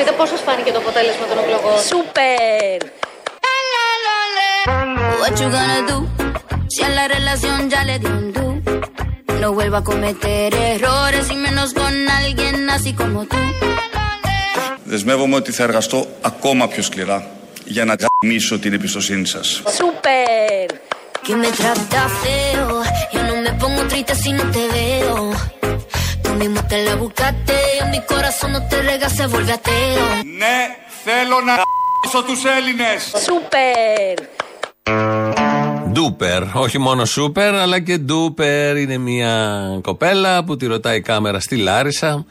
πείτε πώ σα φάνηκε το αποτέλεσμα των εκλογών. Σούπερ! What you gonna do? Si a la relación ya le dio un do. No vuelva a cometer errores y menos con alguien así como tú. Δεσμεύομαι ότι θα εργαστώ ακόμα πιο σκληρά για να γαμίσω την εμπιστοσύνη σας. Σούπερ! Que me trata feo. Yo no me pongo triste si no te veo. Tú mismo te la buscaste. En mi corazón no te rega, se vuelve ateo. Ναι, θέλω να γαμίσω τους Έλληνες. Σούπερ! Ντούπερ. Όχι μόνο σούπερ, αλλά και ντούπερ. Είναι μια κοπέλα που τη ρωτάει η κάμερα στη Λάρισα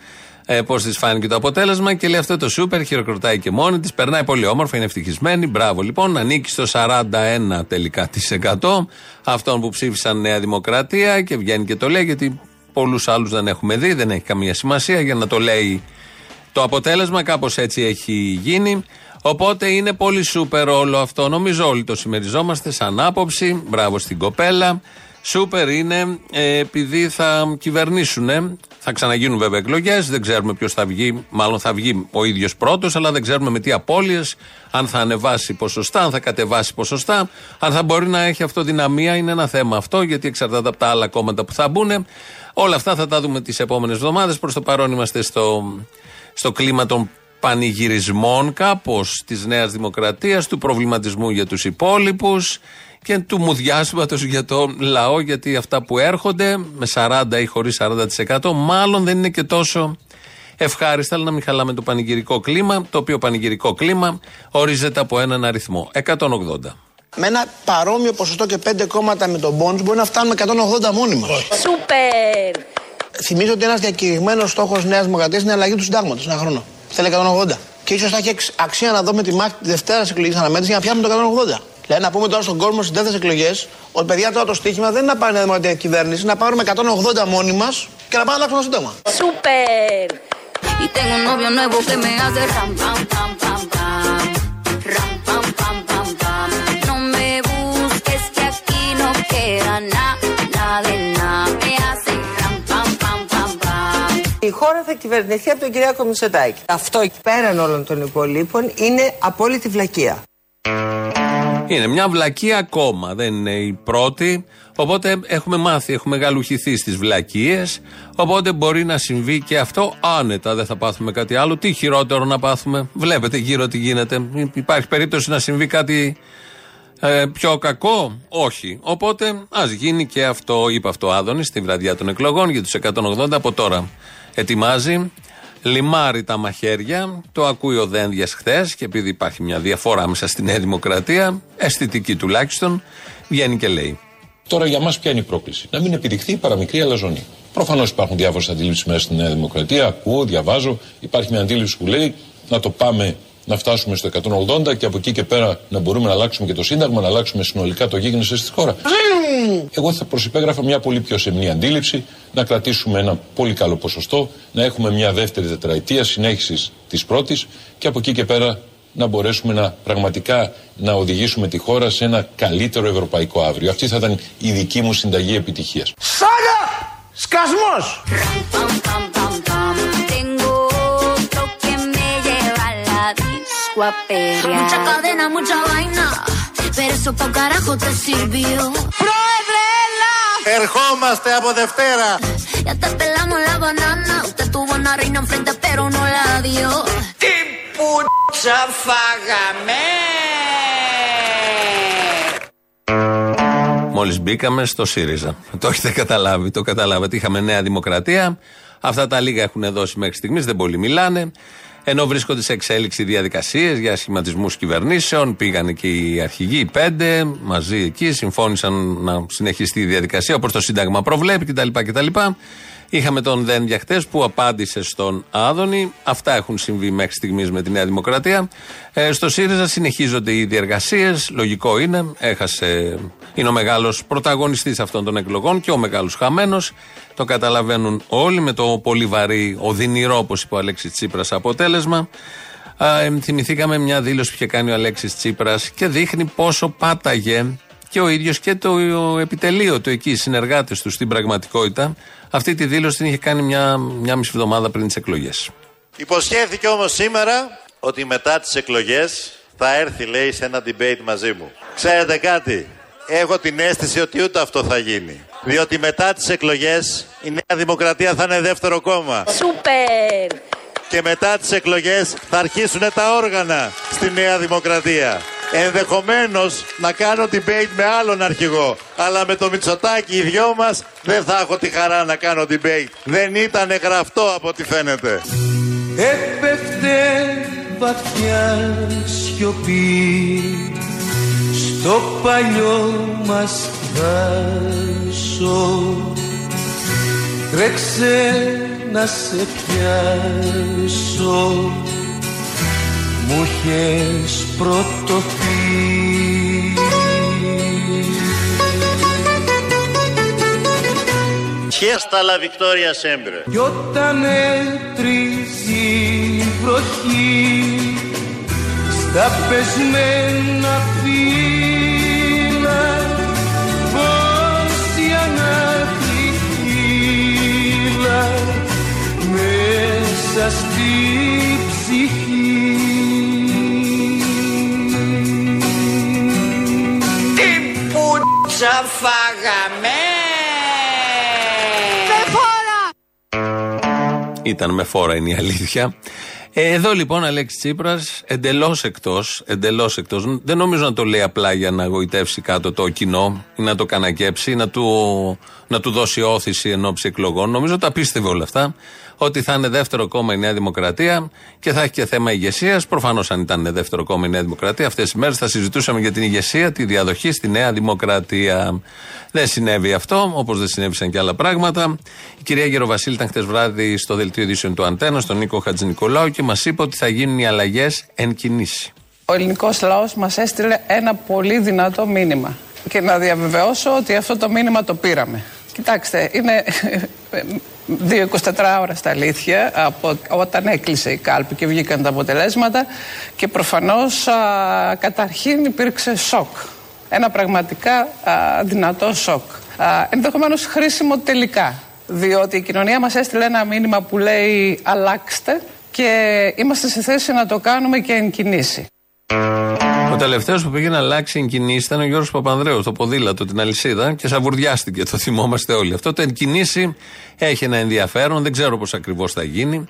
ε, πώς της φάνηκε το αποτέλεσμα και λέει αυτό το σούπερ, χειροκροτάει και μόνη της. Περνάει πολύ όμορφα, είναι ευτυχισμένη. Μπράβο λοιπόν, ανήκει στο 41 τελικά τη 100 αυτών που ψήφισαν Νέα Δημοκρατία και βγαίνει και το λέει γιατί πολλούς άλλους δεν έχουμε δει, δεν έχει καμία σημασία για να το λέει το αποτέλεσμα, κάπως έτσι έχει γίνει. Οπότε είναι πολύ σούπερ όλο αυτό. Νομίζω όλοι το συμμεριζόμαστε σαν άποψη. Μπράβο στην κοπέλα. Σούπερ είναι ε, επειδή θα κυβερνήσουν. Θα ξαναγίνουν βέβαια εκλογές. Δεν ξέρουμε ποιος θα βγει. Μάλλον θα βγει ο ίδιος πρώτος, αλλά δεν ξέρουμε με τι απώλειες. Αν θα ανεβάσει ποσοστά, αν θα κατεβάσει ποσοστά. Αν θα μπορεί να έχει αυτοδυναμία είναι ένα θέμα αυτό, γιατί εξαρτάται από τα άλλα κόμματα που θα μπουν. Όλα αυτά θα τα δούμε τις επόμενες εβδομάδες. Προς το παρόν είμαστε στο, στο κλίμα των πανηγυρισμών κάπως της Νέας Δημοκρατίας, του προβληματισμού για τους υπόλοιπους και του μουδιάσματο για το λαό, γιατί αυτά που έρχονται με 40 ή χωρίς 40% μάλλον δεν είναι και τόσο ευχάριστα, αλλά να μην χαλάμε το πανηγυρικό κλίμα, το οποίο πανηγυρικό κλίμα ορίζεται από έναν αριθμό, 180. Με ένα παρόμοιο ποσοστό και πέντε κόμματα με τον Bonds μπορεί να φτάνουμε 180 μόνιμα. Σούπερ! Θυμίζω ότι ένας διακηρυγμένος στόχος Νέας Δημοκρατίας είναι η αλλαγή του συντάγματος ένα χρόνο. Θέλει 180. Και ίσως θα έχει εξ- αξία να δούμε τη μάχη τη Δευτέρα εκλογή αναμέτρηση για να πιάνουμε το 180. Δηλαδή να πούμε τώρα στον κόσμο στις δεύτερε εκλογές ότι παιδιά τώρα το στίχημα δεν είναι να πάρει μια δημοκρατία κυβέρνηση, να πάρουμε 180 μόνοι μας και να πάμε να αλλάξουμε το σύνταγμα. Σούπερ! Y tengo un novio nuevo que me hace ram, pam, pam, pam, pam. Ram, pam, pam, pam, pam. No me busques que aquí no queda nada, nada de nada. Me hace ram, pam, pam, pam, pam. Η χώρα θα κυβερνηθεί από τον Κυριάκο Μητσοτάκη. Αυτό πέραν όλων των υπολείπων είναι απόλυτη βλακεία. Είναι μια βλακεία ακόμα, δεν είναι η πρώτη. Οπότε έχουμε μάθει, έχουμε γαλουχηθεί στις βλακίε. Οπότε μπορεί να συμβεί και αυτό άνετα. Δεν θα πάθουμε κάτι άλλο. Τι χειρότερο να πάθουμε; Βλέπετε γύρω τι γίνεται. Υπάρχει περίπτωση να συμβεί κάτι ε, πιο κακό; Όχι. Οπότε ας γίνει και αυτό. Είπε αυτό ο Άδωνης στη βραδιά των εκλογών για τους 180 από τώρα. Ετοιμάζει. Λιμάρει τα μαχαίρια, το ακούει ο Δένδιας χθες και επειδή υπάρχει μια διαφορά μέσα στη Νέα Δημοκρατία, αισθητική τουλάχιστον, βγαίνει και λέει. Τώρα για μας ποια είναι η πρόκληση; Να μην επιδειχθεί η παραμικρή αλαζονή. Προφανώς υπάρχουν διάφορες αντιλήψει μέσα στη Νέα Δημοκρατία. Ακούω, διαβάζω. Υπάρχει μια αντίληψη που λέει να το πάμε να φτάσουμε στο 180 και από εκεί και πέρα να μπορούμε να αλλάξουμε και το Σύνταγμα, να αλλάξουμε συνολικά το γίγνεσθε στη χώρα. Εγώ θα προσυπέγραφα μια πολύ πιο σεμνή αντίληψη, να κρατήσουμε ένα πολύ καλό ποσοστό, να έχουμε μια δεύτερη τετραετία συνέχισης της πρώτης και από εκεί και πέρα να μπορέσουμε να πραγματικά να οδηγήσουμε τη χώρα σε ένα καλύτερο ευρωπαϊκό αύριο. Αυτή θα ήταν η δική μου συνταγή επιτυχίας. Σάγα! Σκασμός! Disco a perrear. Mucha cadena, mucha vaina. Pero eso pa' carajo te sirvió. Ερχόμαστε από Δευτέρα. Ya te pelamos la banana. Usted tuvo una reina enfrente, pero no la dio. Τι πουτσα φάγαμε! Μόλις μπήκαμε στο ΣΥΡΙΖΑ. Το έχετε καταλάβει, το καταλάβατε. Είχαμε Νέα Δημοκρατία. Αυτά τα λίγα έχουν δώσει μέχρι στιγμής, δεν πολύ μιλάνε. Ενώ βρίσκονται σε εξέλιξη διαδικασίες για σχηματισμούς κυβερνήσεων, πήγαν και οι αρχηγοί, οι πέντε, μαζί εκεί, συμφώνησαν να συνεχιστεί η διαδικασία όπως το Σύνταγμα προβλέπει κτλ. κτλ. Είχαμε τον Δένδια χτες που απάντησε στον Άδωνη. Αυτά έχουν συμβεί μέχρι στιγμής με τη Νέα Δημοκρατία. Ε, στο ΣΥΡΙΖΑ συνεχίζονται οι διεργασίες. Λογικό είναι. Έχασε. Είναι ο μεγάλος πρωταγωνιστής αυτών των εκλογών και ο μεγάλος χαμένος. Το καταλαβαίνουν όλοι με το πολύ βαρύ, οδυνηρό, όπως είπε ο Αλέξης Τσίπρας, αποτέλεσμα. Α, ε, θυμηθήκαμε μια δήλωση που είχε κάνει ο Αλέξης Τσίπρας και δείχνει πόσο πάταγε και ο ίδιος και το επιτελείο του εκεί, οι συνεργάτες του στην πραγματικότητα. Αυτή τη δήλωση την είχε κάνει μια, μια μισή εβδομάδα πριν τις εκλογές. Υποσχέθηκε όμως σήμερα ότι μετά τις εκλογές θα έρθει λέει σε ένα debate μαζί μου. Ξέρετε κάτι, έχω την αίσθηση ότι ούτε αυτό θα γίνει. Διότι μετά τις εκλογές η Νέα Δημοκρατία θα είναι δεύτερο κόμμα. Σούπερ. Και μετά τις εκλογές θα αρχίσουν τα όργανα στη Νέα Δημοκρατία. Ενδεχομένως να κάνω debate με άλλον αρχηγό. Αλλά με το Μητσοτάκι οι δυο μας δεν θα έχω τη χαρά να κάνω debate. Δεν ήταν γραφτό από ό,τι φαίνεται. Έπεφτε βαθιά σιωπή στο παλιό μας δάσο Τρέξε να σε πιάσω μου είχες πρωτοθεί Χέστα la Victoria sempre. Κι όταν έτριζει η βροχή στα πεσμένα φύλλα μέσα στη ψυχή Τι πουτσα φάγαμε! Ήταν με φόρα είναι η αλήθεια. Ε, εδώ λοιπόν Αλέξης Τσίπρας εντελώς εκτός. Εντελώς εκτός. Δεν νομίζω να το λέει απλά για να γοητεύσει κάτω το κοινό ή να το κανακέψει, να του, να του δώσει όθηση εν ώψη εκλογών. Νομίζω τα πίστευε όλα αυτά. Ότι θα είναι δεύτερο κόμμα η Νέα Δημοκρατία και θα έχει και θέμα ηγεσίας. Προφανώς αν ήταν δεύτερο κόμμα η Νέα Δημοκρατία, αυτές τι μέρες θα συζητούσαμε για την ηγεσία, τη διαδοχή στη Νέα Δημοκρατία. Δεν συνέβη αυτό, όπως δεν συνέβησαν και άλλα πράγματα. Η κυρία Γεροβασίλη ήταν χτες βράδυ στο δελτίο ειδήσεων του Αντένα, στον Νίκο Χατζηνικολάου και μας είπε ότι θα γίνουν οι αλλαγές εν κινήσει. Ο ελληνικός λαός μας έστειλε ένα πολύ δυνατό μήνυμα. Και να διαβεβαιώσω ότι αυτό το μήνυμα το πήραμε. Κοιτάξτε, είναι 2-24 ώρα στα αλήθεια από όταν έκλεισε η κάλπη και βγήκαν τα αποτελέσματα και προφανώς α, καταρχήν υπήρξε σοκ. Ένα πραγματικά α, δυνατό σοκ. Α, ενδεχομένως χρήσιμο τελικά, διότι η κοινωνία μας έστειλε ένα μήνυμα που λέει αλλάξτε και είμαστε σε θέση να το κάνουμε και εν κινήσει. Ο τελευταίος που πήγε να αλλάξει εγκινήσει ήταν ο Γιώργος Παπανδρέου στο ποδήλατο, την αλυσίδα και σαβουρδιάστηκε. Το θυμόμαστε όλοι. Αυτό το εγκινήσει έχει ένα ενδιαφέρον, δεν ξέρω πώς ακριβώς θα γίνει.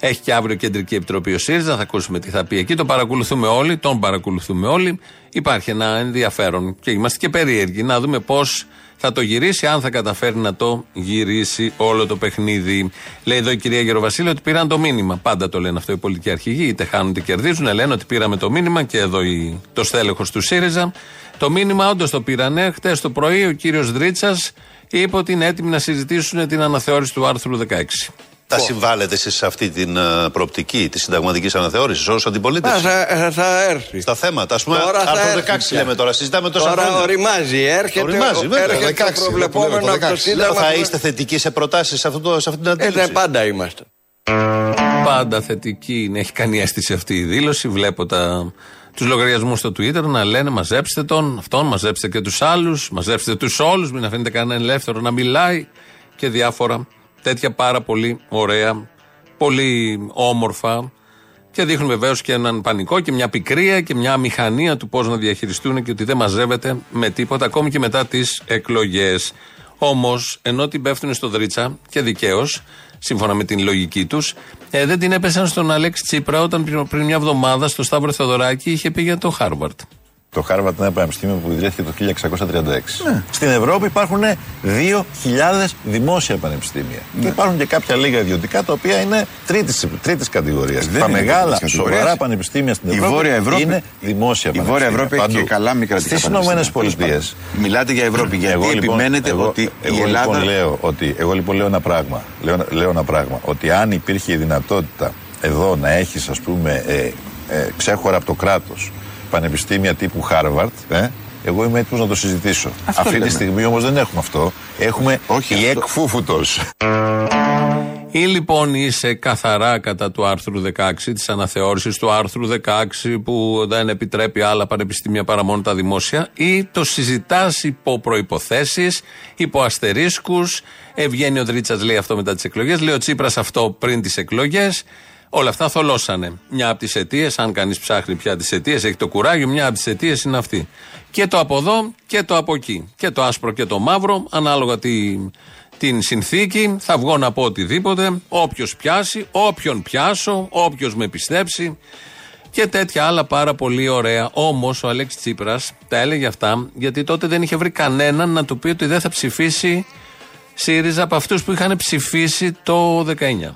Έχει και αύριο κεντρική επιτροπή ο ΣΥΡΙΖΑ, θα ακούσουμε τι θα πει εκεί. Το παρακολουθούμε όλοι, τον παρακολουθούμε όλοι. Υπάρχει ένα ενδιαφέρον και είμαστε και περίεργοι να δούμε πώς θα το γυρίσει, αν θα καταφέρει να το γυρίσει όλο το παιχνίδι. Λέει εδώ η κυρία Γεροβασίλη ότι πήραν το μήνυμα. Πάντα το λένε αυτό οι πολιτικοί αρχηγοί, είτε χάνουν είτε κερδίζουν. Λένε ότι πήραμε το μήνυμα και εδώ η, το στέλεχος του ΣΥΡΙΖΑ. Το μήνυμα όντως το πήρανε. Χτες το πρωί ο κύριος Δρίτσας είπε ότι είναι έτοιμοι να συζητήσουν την αναθεώρηση του άρθρου 16. Θα συμβάλλετε εσείς σε αυτή την uh, προοπτική της συνταγματικής αναθεώρησης ως αντιπολίτευση; Θα, θα έρθει. Στα θέματα. Α πούμε, Τώρα θα άρθρο έρθει 16 πια. λέμε τώρα. Συζητάμε τόσα Τώρα χρόνια. οριμάζει, έρχεται, Οριμάζει, βέβαια, έρχεται 16, το προβλεπόμενο το από το 16. Σύνταγμα. Θα είστε θετικοί σε προτάσεις σε, αυτό το- σε αυτή την Ε, αντίληψη; ναι, πάντα είμαστε. Πάντα θετική είναι. Έχει κάνει αίσθηση αυτή η δήλωση. Βλέπω τα, τους λογαριασμούς στο Twitter να λένε μαζέψτε τον, αυτόν, μαζέψτε και τους άλλους, μαζέψτε τους όλους, μην αφήνετε κανέναν ελεύθερο να μιλάει και διάφορα τέτοια πάρα πολύ ωραία, πολύ όμορφα και δείχνουν βεβαίως και έναν πανικό και μια πικρία και μια μηχανία του πώς να διαχειριστούν και ότι δεν μαζεύεται με τίποτα ακόμη και μετά τις εκλογές. Όμως, ενώ την πέφτουν στο Δρίτσα και δικαίως, σύμφωνα με την λογική τους, ε, δεν την έπεσαν στον Αλέξη Τσίπρα όταν πριν, πριν μια εβδομάδα στο Σταύρο Θεοδωράκη είχε πει για το Χάρβαρτ. Το Χάρβαρτ είναι ένα πανεπιστήμιο που ιδρύθηκε το 1636. Στην Ευρώπη υπάρχουν 2.000 δημόσια πανεπιστήμια. Και υπάρχουν και κάποια λίγα ιδιωτικά τα οποία είναι τρίτης τρίτης κατηγορίας. Δεν Τα είναι μεγάλα, τρίτης κατηγορίας. σοβαρά πανεπιστήμια στην Η Ευρώπη, Βόρεια Ευρώπη- είναι δημόσια Η πανεπιστήμια. Βόρεια Ευρώπη έχει και καλά μη κρατικά Στι Ηνωμένες πανεπιστήμια. Πολιτείες. Μιλάτε για Ευρώπη, γιατί Εγώ, λοιπόν, επιμένετε εγώ- ότι εγώ, η Ελλάδα. Λοιπόν λέω ότι, εγώ λοιπόν λέω ένα πράγμα. Λέω, λέω ένα πράγμα. Ότι αν υπήρχε η δυνατότητα εδώ να έχεις, ας πούμε, ε, ε, ξέχωρα από το κράτος πανεπιστήμια τύπου Χάρβαρτ, ε, εγώ είμαι έτοιμος να το συζητήσω. Αυτό Αυτή λέμε. τη στιγμή όμως δεν έχουμε αυτό. Έχουμε Όχι, η αυτό- εκφούφουτος. Ή λοιπόν είσαι καθαρά κατά του άρθρου 16, της αναθεώρησης του άρθρου 16 που δεν επιτρέπει άλλα πανεπιστήμια παρά μόνο τα δημόσια, ή το συζητάς υπό προποθέσει, υπό αστερίσκους. Ε, βγαίνει ο Δρίτσας, λέει αυτό μετά τις εκλογές, λέει ο Τσίπρας αυτό πριν τις εκλογές. Όλα αυτά θολώσανε. Μια από τις αιτίες, αν κανείς ψάχνει πια τις αιτίες, έχει το κουράγιο, μια από τις αιτίες είναι αυτή. Και το από εδώ και το από εκεί. Και το άσπρο και το μαύρο, ανάλογα τη, την συνθήκη, θα βγω να πω οτιδήποτε. Όποιος πιάσει, όποιον πιάσω, όποιος με πιστέψει και τέτοια άλλα πάρα πολύ ωραία. Όμως ο Αλέξης Τσίπρας τα έλεγε αυτά γιατί τότε δεν είχε βρει κανέναν να του πει ότι δεν θα ψηφίσει ΣΥΡΙΖΑ από αυτούς που είχαν ψηφίσει το 19.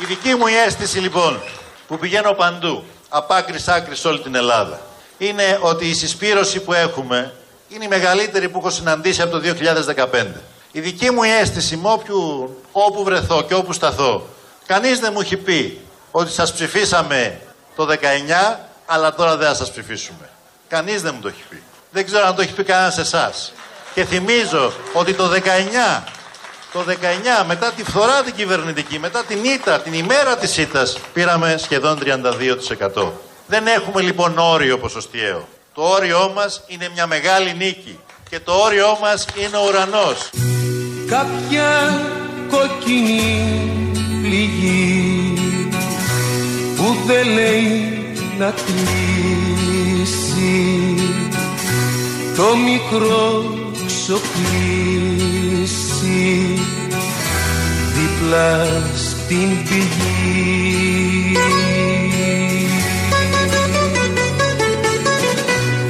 Η δική μου αίσθηση λοιπόν που πηγαίνω παντού, από άκρη άκρη σε όλη την Ελλάδα, είναι ότι η συσπήρωση που έχουμε είναι η μεγαλύτερη που έχω συναντήσει από το 2015. Η δική μου αίσθηση με όποιου, όπου βρεθώ και όπου σταθώ, κανείς δεν μου έχει πει ότι σας ψηφίσαμε το 19, αλλά τώρα δεν θα σας ψηφίσουμε. Κανείς δεν μου το έχει πει. Δεν ξέρω αν το έχει πει κανένας σε εσάς. Και θυμίζω ότι το 19 το 19 μετά τη φθορά την κυβερνητική, μετά την ήττα, την ημέρα της ήττας, πήραμε σχεδόν 32%. Δεν έχουμε λοιπόν όριο ποσοστιαίο. Το όριό μας είναι μια μεγάλη νίκη και το όριό μας είναι ο ουρανός. Κάποια κοκκινή πληγή που δεν λέει να κλείσει το μικρό ξοκλήσει δίπλα στην πηγή.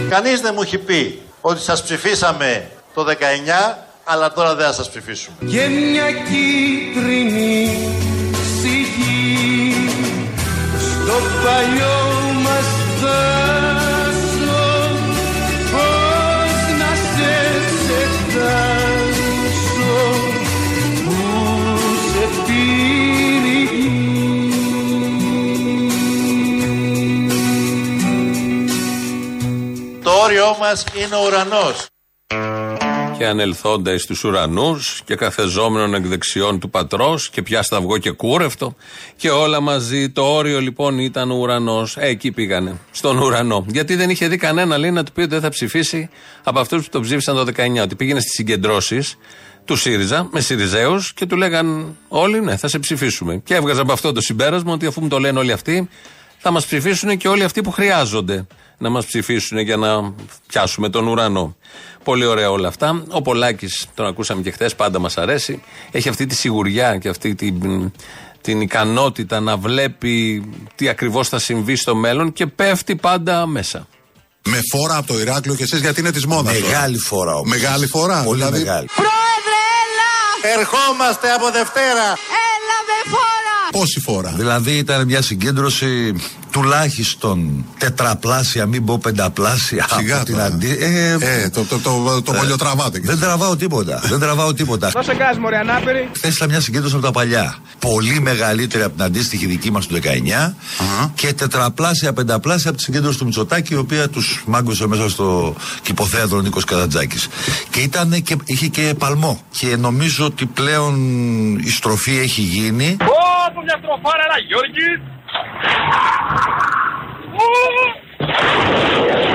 Κανείς δεν μου έχει πει ότι σας ψηφίσαμε το 19, αλλά τώρα δεν θα σας ψηφίσουμε. και μια κίτρινη σιγή στο παλιό μας δάσο όριό μας είναι ο ουρανός. Και ανελθόντα στου ουρανούς και καθεζόμενων εκ δεξιών του πατρός και πια σταυγό και κούρευτο. Και όλα μαζί. Το όριο λοιπόν ήταν ο ουρανός. Ε, εκεί πήγανε. Στον ουρανό. Γιατί δεν είχε δει κανένα λέει να του πει ότι δεν θα ψηφίσει από αυτούς που το ψήφισαν το 19. Ότι πήγαινε στις συγκεντρώσεις του ΣΥΡΙΖΑ με ΣΥΡΙΖΑΕΟΥ και του λέγαν όλοι ναι, θα σε ψηφίσουμε. Και έβγαζα από αυτό το συμπέρασμα ότι αφού μου το λένε όλοι αυτοί, θα μας ψηφίσουν και όλοι αυτοί που χρειάζονται να μας ψηφίσουν για να πιάσουμε τον ουρανό. Πολύ ωραία όλα αυτά. Ο Πολάκης, τον ακούσαμε και χθες, πάντα μας αρέσει. Έχει αυτή τη σιγουριά και αυτή την, την ικανότητα να βλέπει τι ακριβώς θα συμβεί στο μέλλον και πέφτει πάντα μέσα. Με φόρα από το Ηράκλειο και εσείς γιατί είναι της μόδας. Μεγάλη φορά όμως. Μεγάλη φορά. Πολύ δηλαδή. μεγάλη. Πρόεδρε, έλα! Ερχόμαστε από Δευτέρα. Έλα με φόρα! Πόση φορά. Δηλαδή ήταν μια συγκέντρωση τουλάχιστον τετραπλάσια, μην πω πενταπλάσια. Σιγά από την τώρα. αντί... ε, Ε, το, το, το, το, πολιοτραβάτε. δεν τραβάω τίποτα. δεν τραβάω τίποτα. Δώσε γκάζ μωρέ ανάπηρη Χθες ήταν μια συγκέντρωση από τα παλιά. Πολύ μεγαλύτερη από την αντίστοιχη δική μας του 19 και τετραπλάσια, πενταπλάσια από τη συγκέντρωση του Μητσοτάκη, η οποία τους μάγκωσε μέσα στο κηποθέατρο Νίκος Καρατζάκης. Και, ήταν και είχε και παλμό. Και νομίζω ότι πλέον η στροφή έχει γίνει. Ω, μια στροφάρα, ένα Γιώργης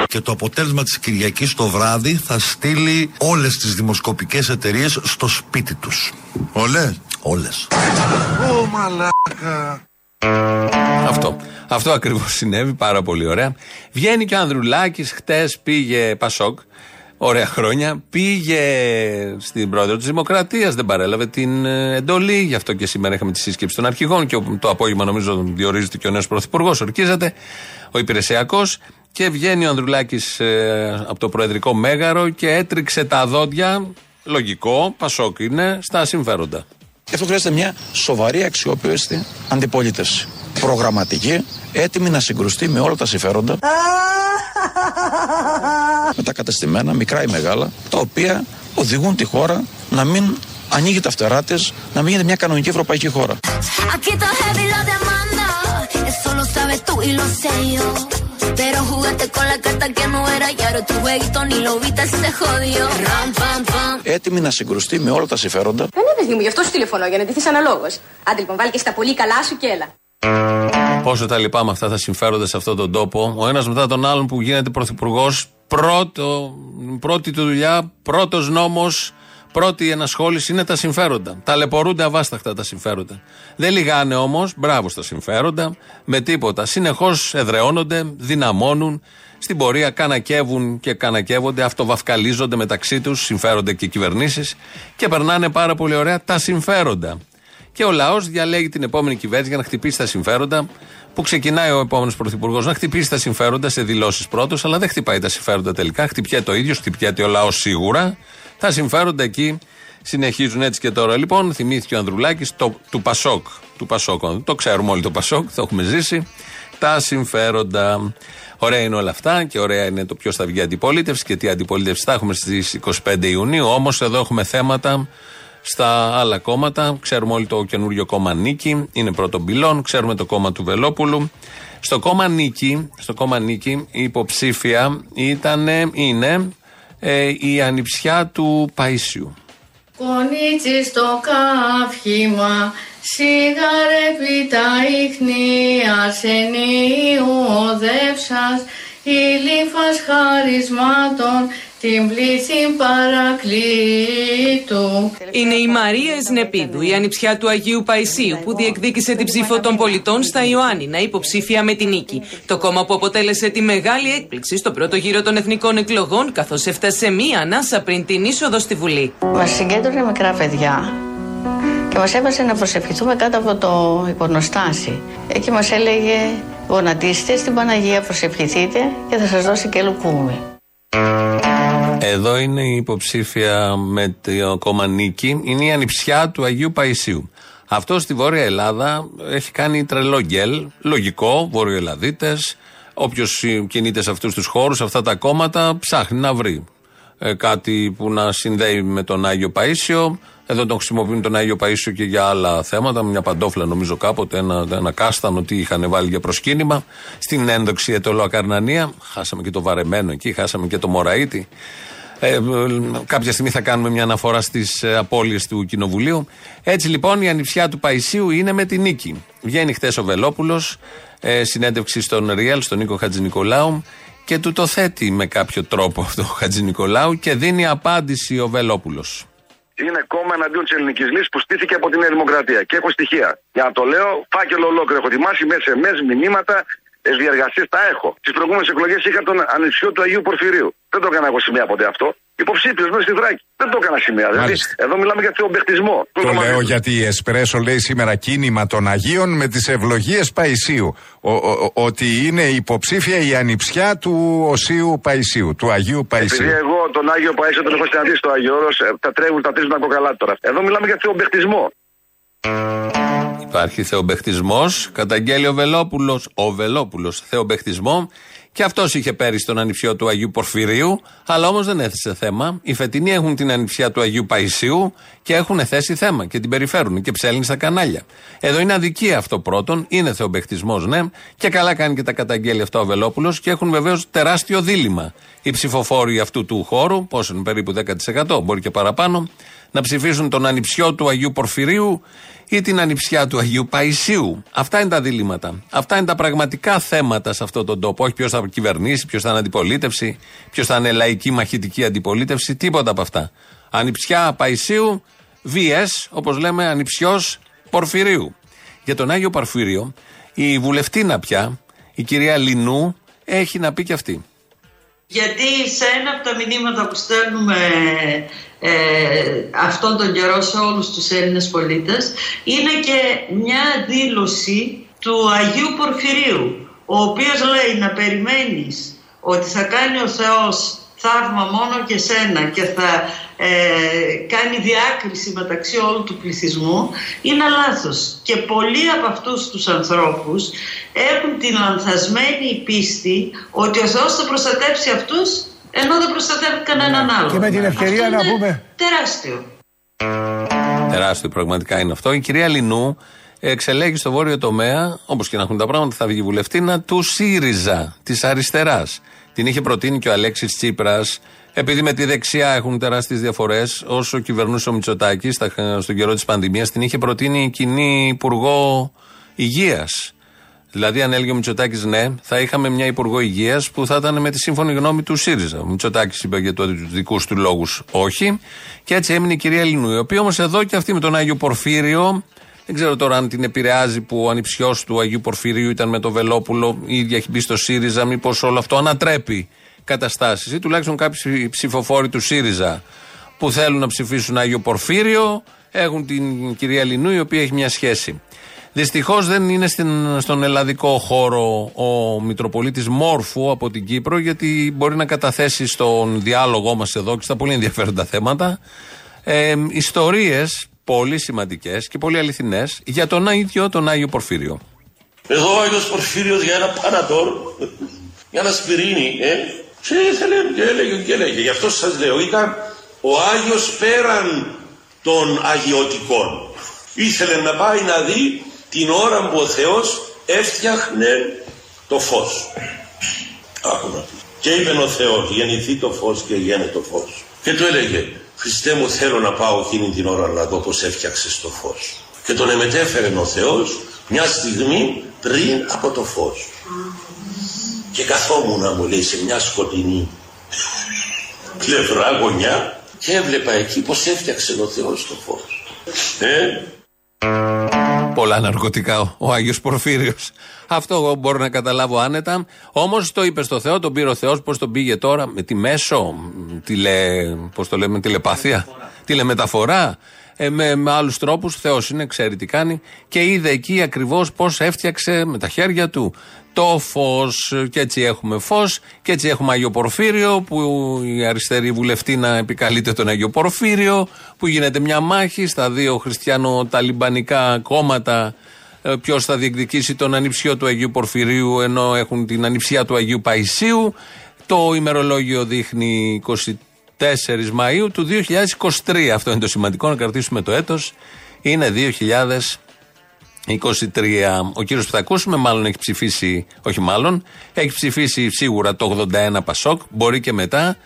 Και το αποτέλεσμα της Κυριακής το βράδυ θα στείλει όλες τις δημοσκοπικές εταιρείες στο σπίτι τους. Ολέ. Όλες. Ω μαλάκα. Αυτό. Αυτό ακριβώς συνέβη, πάρα πολύ ωραία. Βγαίνει και ο Ανδρουλάκης, χτες πήγε Πασόκ, ωραία χρόνια, πήγε στην πρόεδρο της Δημοκρατίας, δεν παρέλαβε την ε, εντολή, γι' αυτό και σήμερα είχαμε τη σύσκεψη των αρχηγών και ο- το απόγευμα νομίζω διορίζεται και ο νέος πρωθυπουργός, ορκίζεται, ο υπηρεσιακός. Και βγαίνει ο Ανδρουλάκης από το Προεδρικό Μέγαρο και έτριξε τα δόντια, λογικό, Πασόκ είναι, στα συμφέροντα. Γι' αυτό χρειάζεται μια σοβαρή αξιόπιστη αντιπολίτευση. Προγραμματική, έτοιμη να συγκρουστεί με όλα τα συμφέροντα. Με τα κατεστημένα, μικρά ή μεγάλα, τα οποία οδηγούν τη χώρα να μην ανοίγει τα φτερά της, να μην γίνεται μια κανονική ευρωπαϊκή χώρα. Aquí está heavy lo demanda. Eso lo sabes tú y lo sé yo. Pero jugaste con la carta que no era y ahora tu jueguito ni lo viste, se jodió. Ram, pam, pam. Έτοιμη να συγκρουστεί με όλα τα συμφέροντα. Δεν είναι παιδί μου, γι' αυτό σου τηλεφωνώ, για να ντυθείς αναλόγως. Άντε λοιπόν, βάλει και στα πολύ καλά σου και έλα. Πόσο τα λυπάμαι αυτά τα συμφέροντα σε αυτόν τον τόπο. Ο ένας μετά τον άλλον που γίνεται πρωθυπουργός, πρώτο, πρώτη του δουλειά, πρώτος νόμος, Πρώτη ενασχόληση είναι τα συμφέροντα. Ταλαιπωρούνται αβάσταχτα τα συμφέροντα. Δεν λυγάνε όμως, μπράβο στα συμφέροντα, με τίποτα. Συνεχώς εδραιώνονται, δυναμώνουν, στην πορεία κανακεύουν και κανακεύονται, αυτοβαυκαλίζονται μεταξύ τους, συμφέρονται και κυβερνήσεις και περνάνε πάρα πολύ ωραία τα συμφέροντα. Και ο λαός διαλέγει την επόμενη κυβέρνηση για να χτυπήσει τα συμφέροντα, που ξεκινάει ο επόμενος πρωθυπουργός να χτυπήσει τα συμφέροντα σε δηλώσεις πρώτος, αλλά δεν χτυπάει τα συμφέροντα τελικά. Χτυπιέται το ίδιο, χτυπιέται ο λαός σίγουρα. Τα συμφέροντα εκεί συνεχίζουν έτσι και τώρα. Λοιπόν, θυμήθηκε ο Ανδρουλάκης του Πασόκ. Του Πασόκ. Το ξέρουμε όλοι το Πασόκ, το έχουμε ζήσει. Τα συμφέροντα. Ωραία είναι όλα αυτά και ωραία είναι το ποιος θα βγει αντιπολίτευση και τι αντιπολίτευση θα έχουμε στις 25 Ιουνίου. Όμως εδώ έχουμε θέματα στα άλλα κόμματα. Ξέρουμε όλοι το καινούριο κόμμα Νίκη, είναι πρώτο πυλόν. Ξέρουμε το κόμμα του Βελόπουλου. Στο κόμμα Νίκη, στο κόμμα Νίκη η υποψήφια ήταν, είναι ε, η ανιψιά του Παΐσιου. Κονίτσι στο καύχημα, σιγαρεύει τα ίχνη αρσενίου οδεύσας, η λίφας χαρισμάτων, την πλήθη παρακλήτου. Είναι η Μαρία Εσνεπίδου, η ανιψιά του Αγίου Παϊσίου, που διεκδίκησε την ψήφο των πολιτών στα Ιωάννινα, υποψήφια με την νίκη. Το κόμμα που αποτέλεσε τη μεγάλη έκπληξη στο πρώτο γύρο των εθνικών εκλογών, καθώς έφτασε μία ανάσα πριν την είσοδο στη Βουλή. Μας συγκέντρωνε μικρά παιδιά και μας έβασε να προσευχηθούμε κάτω από το υπονοστάσι. Εκεί μας έλεγε γονατίστε στην Παναγία, προσευχηθείτε και θα σας δώσει και λουκούμι. Εδώ είναι η υποψήφια με το κόμμα Νίκη. Είναι η ανιψιά του Αγίου Παϊσίου. Αυτό στη Βόρεια Ελλάδα έχει κάνει τρελό γκέλ. Λογικό, Βορειοελλαδίτες. Όποιος κινείται σε αυτούς τους χώρους, σε αυτά τα κόμματα, ψάχνει να βρει ε, κάτι που να συνδέει με τον Άγιο Παίσιο. Εδώ τον χρησιμοποιούν τον Άγιο Παίσιο και για άλλα θέματα. Μια παντόφλα, νομίζω κάποτε, ένα, ένα κάστανο, τι είχαν βάλει για προσκύνημα. Στην ένδοξη Ετωλοακαρνανία. Χάσαμε και το βαρεμένο εκεί, χάσαμε και το Μωραήτη. Ε, κάποια στιγμή θα κάνουμε μια αναφορά στις ε, απώλειες του Κοινοβουλίου. Έτσι λοιπόν η ανιψιά του Παϊσίου είναι με τη νίκη. Βγαίνει χθε ο Βελόπουλος, ε, συνέντευξη στον Ριέλ, στον Νίκο Χατζηνικολάου και του το θέτει με κάποιο τρόπο αυτό ο Χατζηνικολάου και δίνει απάντηση ο Βελόπουλος. Είναι κόμμα εναντίον της ελληνικής λύσης που στήθηκε από τη Νέα Δημοκρατία. Και έχω στοιχεία. Για να το λέω, φάκελο ολόκληρο. Έχω ετοιμάσει μέσα σε μέσα μηνύματα, διαργασίε τα έχω. Στι προηγούμενες εκλογές είχα τον ανιψιό του Αγίου Πορφυρίου. Δεν το έκανα εγώ σημαία ποτέ αυτό. Υποψήφιος μέσα στη Θράκη. Δεν το έκανα σημαία. Δηλαδή, εδώ μιλάμε για θεομπεχτισμό. Το λέω γιατί η Εσπρέσο λέει σήμερα κίνημα των Αγίων με τις ευλογίες Παϊσίου. Ο, ο, ο, ότι είναι υποψήφια η ανιψιά του Οσίου Παϊσίου, του Αγίου Παϊσίου. Επειδή εγώ τον Άγιο Παϊσίου τον έχω συναντήσει στο Αγίο Όρος, ε, τα τρέχουν, τα τρίζουν τα κοκαλά τώρα. Εδώ μιλάμε για θεομπεχτισμό. Υπάρχει θεομπεχτισμός. Καταγγέλει ο Βελόπουλος. Ο Βελόπουλος θεομπεχτισμό. Και αυτός είχε πέρυσι τον ανιψιό του Αγίου Πορφυρίου, αλλά όμως δεν έθεσε θέμα. Οι φετινοί έχουν την ανιψιά του Αγίου Παϊσίου και έχουν θέσει θέμα και την περιφέρουν και ψέλνει στα κανάλια. Εδώ είναι αδικία αυτό πρώτον, είναι θεομπεχτισμός, ναι, και καλά κάνει και τα καταγγέλει αυτό ο Βελόπουλος και έχουν βεβαίως τεράστιο δίλημα. Οι ψηφοφόροι αυτού του χώρου, πόσο είναι περίπου 10%, μπορεί και παραπάνω, να ψηφίσουν τον ανιψιό του Αγίου Πορφυρίου ή την ανιψιά του Αγίου Παϊσίου. Αυτά είναι τα διλήμματα. Αυτά είναι τα πραγματικά θέματα σε αυτόν τον τόπο. Όχι ποιος θα κυβερνήσει, ποιος θα είναι αντιπολίτευση, ποιος θα είναι λαϊκή μαχητική αντιπολίτευση, τίποτα από αυτά. Ανιψιά Παϊσίου, VS, όπως λέμε, ανιψιός Πορφυρίου. Για τον Άγιο Πορφύριο, η βουλευτήνα πια, η κυρία Λινού, έχει να πει και αυτή. Γιατί σε ένα από τα μηνύματα που στέλνουμε ε, αυτόν τον καιρό σε όλους τους Έλληνες πολίτες. Είναι και μια δήλωση του Αγίου Πορφυρίου ο οποίος λέει να περιμένεις ότι θα κάνει ο Θεός θαύμα μόνο και σένα και θα ε, κάνει διάκριση μεταξύ όλου του πληθυσμού είναι λάθος. Και πολλοί από αυτούς τους ανθρώπους έχουν την λανθασμένη πίστη ότι ο Θεός θα προστατέψει αυτούς ενώ δεν προστατεύει κανέναν άλλο. Και με την ευκαιρία Αυτό να είναι πούμε. Τεράστιο. Τεράστιο πραγματικά είναι αυτό. Η κυρία Λινού εξελέγει στο βόρειο τομέα, όπως και να έχουν τα πράγματα, θα βγει βουλευτήνα του ΣΥΡΙΖΑ, της αριστεράς. Την είχε προτείνει και ο Αλέξης Τσίπρας, επειδή με τη δεξιά έχουν τεράστιες διαφορές, όσο κυβερνούσε ο Μητσοτάκης στον καιρό της πανδημίας, την είχε προτείνει η κοινή υπουργό υγείας. Δηλαδή, αν έλεγε ο Μητσοτάκης ναι, θα είχαμε μια Υπουργό Υγείας που θα ήταν με τη σύμφωνη γνώμη του ΣΥΡΙΖΑ. Ο Μητσοτάκης είπε για τους δικούς του λόγους όχι. Και έτσι έμεινε η κυρία Ελληνού, η οποία όμως εδώ και αυτή με τον Άγιο Πορφύριο, δεν ξέρω τώρα αν την επηρεάζει που ο ανιψιός του Αγίου Πορφυρίου ήταν με το Βελόπουλο, η ίδια έχει μπει στο ΣΥΡΙΖΑ, μήπως όλο αυτό ανατρέπει καταστάσεις ή τουλάχιστον κάποιοι ψηφοφόροι του ΣΥΡΙΖΑ που θέλουν να ψηφίσουν Άγιο Πορφύριο έχουν την κυρία Λινού η οποία έχει μια σχέση. Δυστυχώς δεν είναι στην, στον ελλαδικό χώρο ο Μητροπολίτης Μόρφου από την Κύπρο, γιατί μπορεί να καταθέσει στον διάλογό μας εδώ και στα πολύ ενδιαφέροντα θέματα ε, ιστορίες πολύ σημαντικές και πολύ αληθινές για τον ίδιο τον Άγιο Πορφύριο. Εδώ ο Άγιος Πορφύριος για ένα πανατόρ, για ένα σπυρίνι, ε, και ήθελε και έλεγε και έλεγε. Γι' αυτό σας λέω, ήταν ο Άγιος πέραν των αγιωτικών. Ήθελε να πάει να δει την ώρα που ο Θεός έφτιαχνε το φως. Άκου να πει. Και είπε ο Θεός, γεννηθεί το φως και γένε το φως. Και του έλεγε, Χριστέ μου θέλω να πάω εκείνη την ώρα να δω πως έφτιαξες το φως. Και τον εμετέφερε ο Θεός μια στιγμή πριν από το φως. Και καθόμουν μου λέει σε μια σκοτεινή πλευρά γωνιά και έβλεπα εκεί πως έφτιαξε ο Θεός το φως. Ε, Πολλά ναρκωτικά ο Άγιος Πορφύριος. Αυτό εγώ μπορώ να καταλάβω άνετα. Όμως το είπε στο Θεό, τον πήρε ο Θεός, πώς τον πήγε τώρα, με τη μέσο, τηλε, πώς το λέμε, τηλεπάθεια, τηλεμεταφορά, ε, με, με άλλους τρόπους. Θεός είναι, ξέρει τι κάνει. Και είδε εκεί ακριβώς πώς έφτιαξε με τα χέρια του το φως. Και έτσι έχουμε φως. Και έτσι έχουμε Άγιο Πορφύριο, που η αριστερή βουλευτήνα επικαλείται τον Άγιο Πορφύριο, που γίνεται μια μάχη στα δύο χριστιανο-ταλιμπανικά κόμματα. Ποιος θα διεκδικήσει τον ανιψιό του Αγίου Πορφυρίου, ενώ έχουν την ανιψιά του Αγίου Παϊσίου. Το ημερολόγιο δείχνει 24 Μαΐου του 2023. Αυτό είναι το σημαντικό, να κρατήσουμε το έτος. Είναι 2023. Ο κύριος που θα ακούσουμε μάλλον έχει ψηφίσει, όχι μάλλον, έχει ψηφίσει σίγουρα το 81 Πασόκ, μπορεί και μετά,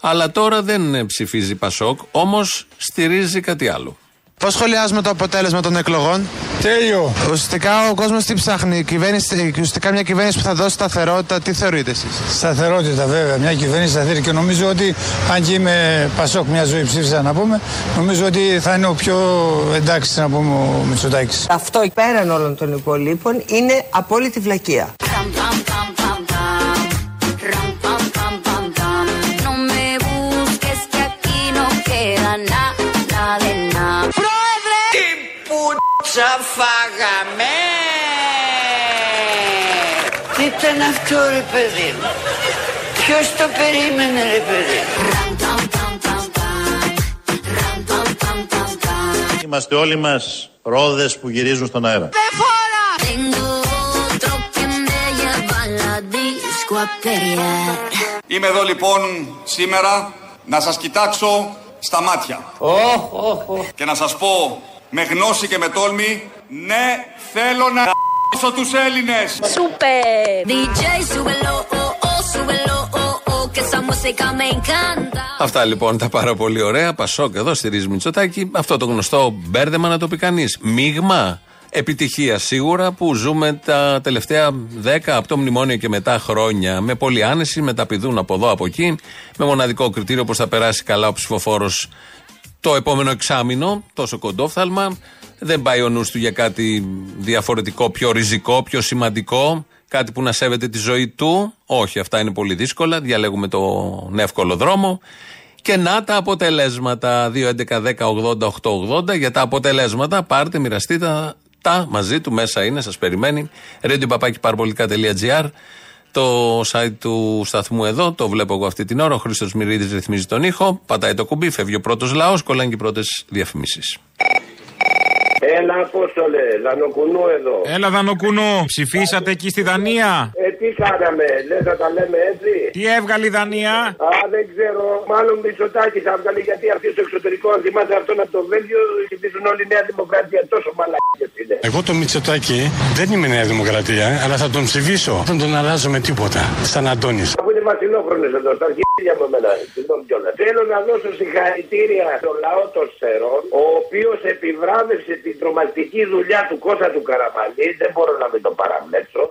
αλλά τώρα δεν ψηφίζει Πασόκ, όμως στηρίζει κάτι άλλο. Πώς σχολιάζουμε το αποτέλεσμα των εκλογών, Τέλειο. Ουσιαστικά ο κόσμος τι ψάχνει, η κυβέρνηση, ουσιαστικά μια κυβέρνηση που θα δώσει σταθερότητα, τι θεωρείτε εσείς; Σταθερότητα βέβαια, μια κυβέρνηση σταθερή και νομίζω ότι αν και είμαι Πασόκ μια ζωή ψήφισα να πούμε, νομίζω ότι θα είναι ο πιο εντάξει να πούμε ο Μητσοτάκης. Αυτό πέραν όλων των υπολείπων είναι απόλυτη βλακεία. Πουτσα φάγαμε! Τι ήταν αυτό ρε παιδί μου; Ποιος το περίμενε ρε παιδί μου; Είμαστε όλοι μας ρόδες που γυρίζουν στον αέρα. Tengo otro que me lleva a la disco a pelear. Είμαι εδώ λοιπόν σήμερα να σας κοιτάξω στα μάτια. Και να σας πω με γνώση και με τόλμη, ναι θέλω να ***σω τους Έλληνες. Super. DJ, súbelo, oh, oh, súbelo, oh, oh, que esa música me encanta. Αυτά λοιπόν τα πάρα πολύ ωραία. Πασόκ εδώ στηρίζει Μητσοτάκη. Αυτό το γνωστό μπέρδεμα να το πει κανείς. Μείγμα επιτυχία σίγουρα που ζούμε τα τελευταία 10 από το μνημόνιο και μετά χρόνια με πολύ άνεση, με τα πηδούν από εδώ από εκεί, με μοναδικό κριτήριο πώ θα περάσει καλά ο ψηφοφόρος το επόμενο εξάμεινο, τόσο κοντόφθαλμα. Δεν πάει ο νους του για κάτι διαφορετικό, πιο ριζικό, πιο σημαντικό, κάτι που να σέβεται τη ζωή του. Όχι, αυτά είναι πολύ δύσκολα. Διαλέγουμε τον εύκολο δρόμο. Και να τα αποτελέσματα. 2.11.10.80.880 για τα αποτελέσματα. Πάρτε, μοιραστείτε τα, τα μαζί του. Μέσα είναι, σας περιμένει. radio.parapolitica.gr το site του σταθμού εδώ, το βλέπω εγώ αυτή την ώρα. Ο Χρήστος Μυρίδης ρυθμίζει τον ήχο. Πατάει το κουμπί, φεύγει ο πρώτος λαός, κολλάνε και οι πρώτες διαφημίσεις. Έλα, Απόστολε, Δανοκουνού εδώ. Έλα, Δανοκουνού, ψηφίσατε εκεί στη Δανία; Ε, τι κάναμε, λες να τα λέμε έτσι; Τι έβγαλε η Δανία; Α, δεν ξέρω. Μάλλον Μητσοτάκης θα βγάλει γιατί αυτοί στο εξωτερικό, αν θυμάστε αυτόν από το Βέλγιο, ψηφίζουν όλη η Νέα Δημοκρατία. Τόσο μαλακίες είναι. Εγώ τον Μητσοτάκη δεν είμαι Νέα Δημοκρατία, αλλά θα τον ψηφίσω. Δεν τον αλλάζω με τίποτα. Σαν Αντώνης. Αφού είναι βασιλόχρονες εδώ, στα αρχίδια μου εμένα. Συγγνώμη κιόλας. Θέλω να δώσω συγχαρητήρια στο λαό των Σερών, ο οποίος επιβράβευσε την τρομακτική δουλειά του Κώστα του Καραμαλή. Δεν μπορώ να μην το παραμέτρω.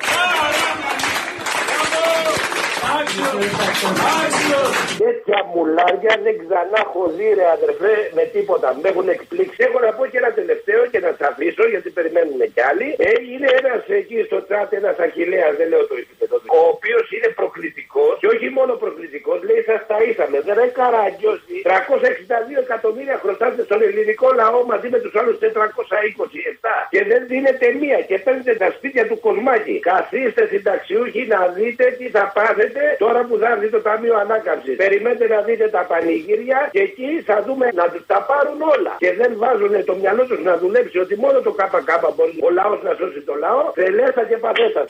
Τέτοια μουλάρια δεν ξανά έχω δει ρε αδερφέ με τίποτα. Με έχουν εκπλήξει. Έχω να πω και ένα τελευταίο και να σα αφήσω γιατί περιμένουν κι άλλοι. Ε, είναι ένας εκεί στο τσάτ, ένας αχηλέα, δεν λέω το επίπεδο του, ο οποίος είναι προκλητικός και όχι μόνο προκλητικός, λέει σας τα είσαμε. Δεν έχει καραγκιώσει. 362 εκατομμύρια χρωστάτε στον ελληνικό λαό μαζί με τους άλλους 427 και δεν δίνετε μία και παίρνετε τα σπίτια του κοσμάκι. Καθίστε συνταξιούχοι να δείτε τι θα πάθετε τώρα που θα έρθει το Ταμείο Ανάκαμψης. Περιμένετε να δείτε τα πανηγύρια και εκεί θα δούμε να τους τα πάρουν όλα. Και δεν βάζουν το μυαλό τους να δουλέψει ότι μόνο το ΚΚ μπορεί ο λαός να σώσει το λαό. Θελέστα και παθέστα.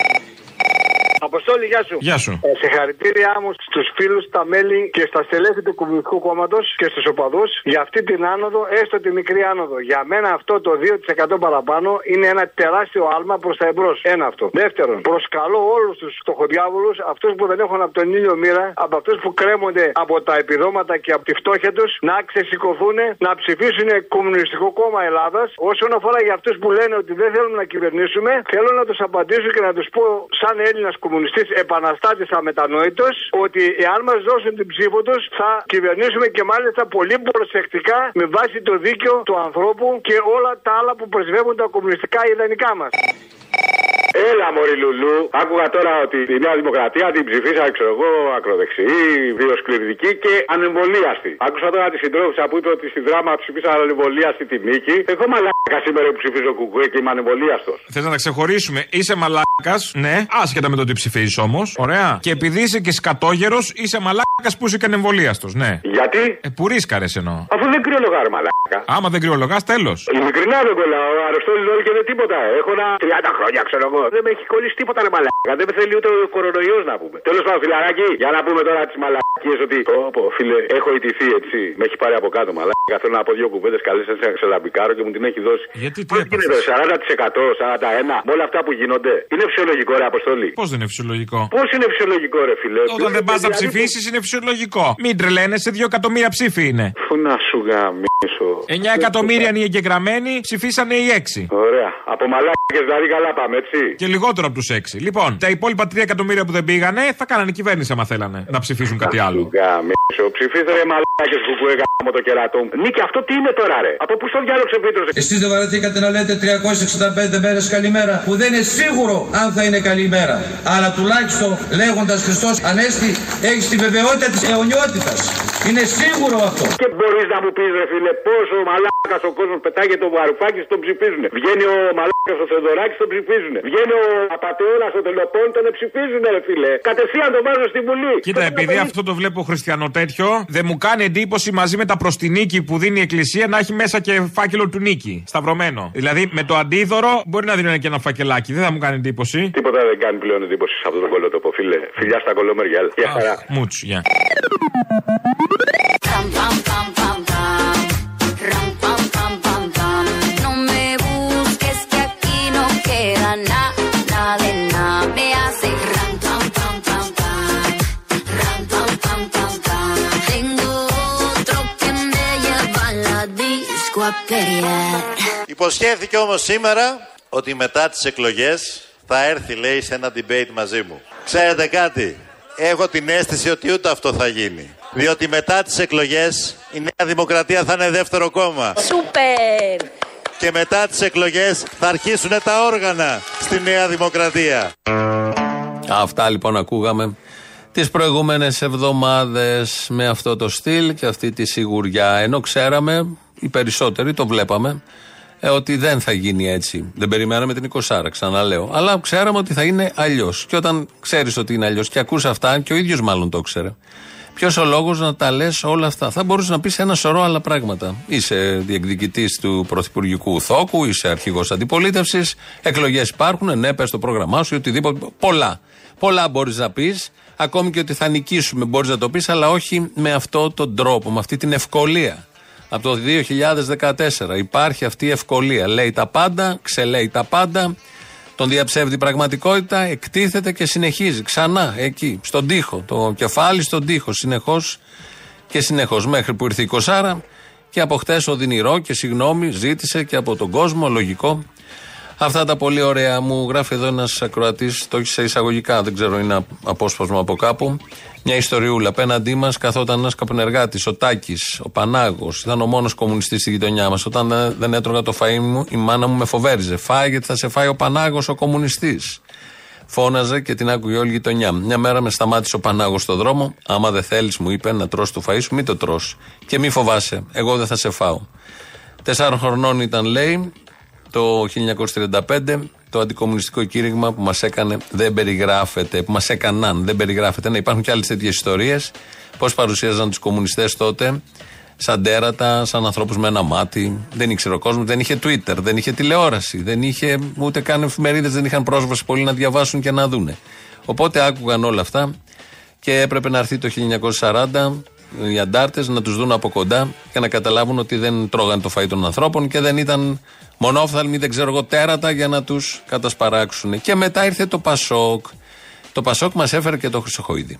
Αποστόλη, γεια σου. Γεια σου. Ε, συγχαρητήριά μου στους φίλους, τα μέλη και στα στελέχη του Κομμουνιστικού Κόμματος και στους οπαδούς για αυτή την άνοδο, έστω τη μικρή άνοδο. Για μένα αυτό το 2% παραπάνω είναι ένα τεράστιο άλμα προς τα εμπρός. Ένα αυτό. Δεύτερον, προσκαλώ όλους τους φτωχοδιάβολους, αυτούς που δεν έχουν από τον ήλιο μοίρα, από αυτούς που κρέμονται από τα επιδόματα και από τη φτώχεια τους, να ξεσηκωθούν, να ψηφίσουν Κομμουνιστικό Κόμμα Ελλάδας. Όσον αφορά για αυτούς που λένε ότι δεν θέλουμε να κυβερνήσουμε, θέλω να τους απαντήσω και να τους πω, σαν Έλληνας κομμουνιστής επαναστάτης αμετανόητος, ότι εάν μας δώσουν την ψήφο τους, θα κυβερνήσουμε και μάλιστα πολύ προσεκτικά με βάση το δίκαιο του ανθρώπου και όλα τα άλλα που πρεσβεύουν τα κομμουνιστικά ιδανικά μας. Έλα, Μωρή Λουλού. Άκουγα τώρα ότι η Νέα Δημοκρατία την ψηφίσα, ξέρω εγώ, ακροδεξιή, βιοσκληρική και ανεμβολίαστη. Άκουσα τώρα τη συντρόφισσα που είπε ότι στη δράμα ψηφίσα ανεμβολίαστη τη νίκη. Εγώ μαλάκα σήμερα που ψηφίζω κουκουέ και είμαι ανεμβολίαστος. Θες να τα ξεχωρίσουμε. Είσαι μαλάκας, ναι, άσχετα με το τι ψηφίζεις όμως. Ωραία. Και επειδή είσαι και σκατόγερος, είσαι μαλάκας που είσαι και ανεμβολίαστος, ναι. Γιατί; Ε, που ρίσκαρες εννοώ. Αφού δεν κρυολογά, ρε μαλάκα. Άμα δεν κρυολογά, τέλος. Ειλικρινά δεν κολλάω. Αριστόλη όλη και δεν τίποτα. Έχω ένα 30 χρόνια, ξέρω εγώ. Δεν με έχει κολλήσει τίποτα, ρε μαλάκα. Δεν με θέλει ούτε ο κορονοϊός να πούμε. Τέλος πάντων, φιλαράκι, για να πούμε τώρα τις μαλακίες ότι. Όπω φίλε, έχω ιτηθεί έτσι. Με έχει πάρει από κάτω μαλάκα. Θέλω να πω δύο κουβέντες καλές σε ένα ξελαμπικάρο και μου την έχει δώσει. Γιατί τι Πώς γίνεται, 40%, 41, με όλα αυτά που γίνονται. Είναι φυσιολογικό, ρε Αποστολή. Πώς δεν είναι φυσιολογικό; Πώς είναι φυσιολογικό, ρε φιλέ. Όταν δεν πας να Δηλαδή, ψηφίσεις, είναι φυσιολογικό. Μην τρελαίνεσαι, 2 εκατομμύρια ψήφοι είναι. Πού να σου γαμίσω. 9 εκατομμύρια είναι οι εγγεγραμμένοι, ψηφίσανε οι 6. Ωραία. Από μαλάκες δηλαδή καλά πάμε, έτσι. Και λιγότερο από τους 6. Λοιπόν, τα υπόλοιπα 3 εκατομμύρια που δεν πήγανε θα κάνανε κυβέρνηση άμα θέλανε να ψηφίσουν κάτι άλλο. Γαμίσω. Ψηφίστε ρε μαλάκες που κουέγα με το κερατό μου. Νίκη, αυτό τι είναι τώρα, ρε; Από πού στο διάλογο ξεφύτρωσε. Εσείς δεν βαρεθήκατε να λέτε 365 μέρες καλημέρα που δεν είναι σίγουρο αν θα είναι καλημέρα. Αλλά τουλάχιστον λέγοντας Χριστός Ανέστη έχεις τη βεβαιότητα της αιωνιότητας. Είναι σίγουρο αυτό. Και μπορείς να μου πεις, ρε φίλε, πόσο μαλάκας ο κόσμος πετάγεται το βαρουφάκι τον ψηφίζουν. Βγαίνει ο μαλάκας ο Θεοδωράκης τον ψηφίζουν. Βγαίνει ο Απατεώνα ο Τελοπών τον ψηφίζουν, ρε φίλε. Κατευθείαν τον βάζω στη Βουλή. Κοίτα, επειδή αυτό το βλέπω χριστιανό τέτοιο, δεν μου κάνει εντύπωση μαζί με τα προς τη νίκη που δίνει η Εκκλησία να έχει μέσα και φάκελο του νίκη. Σταυρωμένο. Δηλαδή με το αντίδωρο μπορεί να δίνουν και ένα φακελάκι. Δεν θα μου κάνει εντύπωση. Τίποτα δεν κάνει πλέον εντύπωση σε αυτό το κολότοπο, φίλε. Φιλιά στα κολόμερια. Γεια χαρά. Μουτσ, γεια. Υποσχέθηκε όμως σήμερα ότι μετά τις εκλογές θα έρθει λέει σε ένα debate μαζί μου. Ξέρετε κάτι, έχω την αίσθηση ότι ούτε αυτό θα γίνει. Διότι μετά τις εκλογές η Νέα Δημοκρατία θα είναι δεύτερο κόμμα. Σούπερ! Και μετά τις εκλογές θα αρχίσουν τα όργανα στη Νέα Δημοκρατία. Αυτά λοιπόν ακούγαμε τις προηγούμενες εβδομάδες με αυτό το στυλ και αυτή τη σιγουριά. Ενώ ξέραμε, οι περισσότεροι το βλέπαμε, ε, ότι δεν θα γίνει έτσι. Δεν περιμέναμε την 20 ξαναλέω. Αλλά ξέραμε ότι θα είναι αλλιώς. Και όταν ξέρεις ότι είναι αλλιώς και ακούς αυτά, και ο ίδιος μάλλον το ξέρε. Ποιος ο λόγος να τα λες όλα αυτά. Θα μπορούσες να πεις ένα σωρό άλλα πράγματα. Είσαι διεκδικητής του πρωθυπουργικού θόκου, είσαι αρχηγός αντιπολίτευσης, εκλογές υπάρχουν, ναι, πες το πρόγραμμά σου ή οτιδήποτε. Πολλά. Πολλά μπορείς να πεις. Ακόμη και ότι θα νικήσουμε μπορείς να το πεις, αλλά όχι με αυτόν τον τρόπο, με αυτή την ευκολία. Από το 2014 υπάρχει αυτή η ευκολία. Λέει τα πάντα, ξελέει τα πάντα, τον διαψεύδει πραγματικότητα, εκτίθεται και συνεχίζει ξανά εκεί, στον τοίχο. Το κεφάλι στον τοίχο, συνεχώς και συνεχώς. Μέχρι που ήρθε η Κοσάρα Και από χτες οδυνηρό και συγγνώμη ζήτησε και από τον κόσμο, λογικό. Αυτά τα πολύ ωραία μου γράφει εδώ ένας ακροατής, το έχει σε εισαγωγικά, δεν ξέρω, είναι απόσπασμα από κάπου. Μια ιστοριούλα. Απέναντί μας καθόταν ένας καπνεργάτης, ο Τάκης, ο Πανάγος. Ήταν ο μόνος κομμουνιστής στη γειτονιά μας. Όταν δεν- δεν έτρωγα το φαΐ μου, η μάνα μου με φοβέριζε. Φάει γιατί θα σε φάει ο Πανάγος ο κομμουνιστής. Φώναζε και την άκουγε όλη η γειτονιά. Μια μέρα με σταμάτησε ο Πανάγος στο δρόμο. Άμα δεν θέλεις, μου είπε, να τρως το φαΐ σου, μην το τρως. Και μη φοβάσαι, εγώ δεν θα σε φάω. Τεσσάρων χρονών ήταν, λέει, το 1935, το αντικομουνιστικό κήρυγμα που μας έκανε δεν περιγράφεται, που μας έκαναν δεν περιγράφεται. Να υπάρχουν και άλλες τέτοιες ιστορίες. Πώς παρουσίαζαν τους κομμουνιστές τότε, σαν τέρατα, σαν ανθρώπους με ένα μάτι. Δεν ήξερε ο κόσμος, δεν είχε Twitter, δεν είχε τηλεόραση, δεν είχε ούτε καν εφημερίδες, δεν είχαν πρόσβαση πολλοί να διαβάσουν και να δούνε. Οπότε άκουγαν όλα αυτά και έπρεπε να έρθει το 1940 οι αντάρτες να τους δουν από κοντά και να καταλάβουν ότι δεν τρώγαν το φαΐ των ανθρώπων και δεν ήταν μονόφθαλμοι, δεν ξέρω εγώ, τέρατα για να τους κατασπαράξουν. Και μετά ήρθε το Πασόκ. Το Πασόκ μας έφερε και το Χρυσοχοίδη.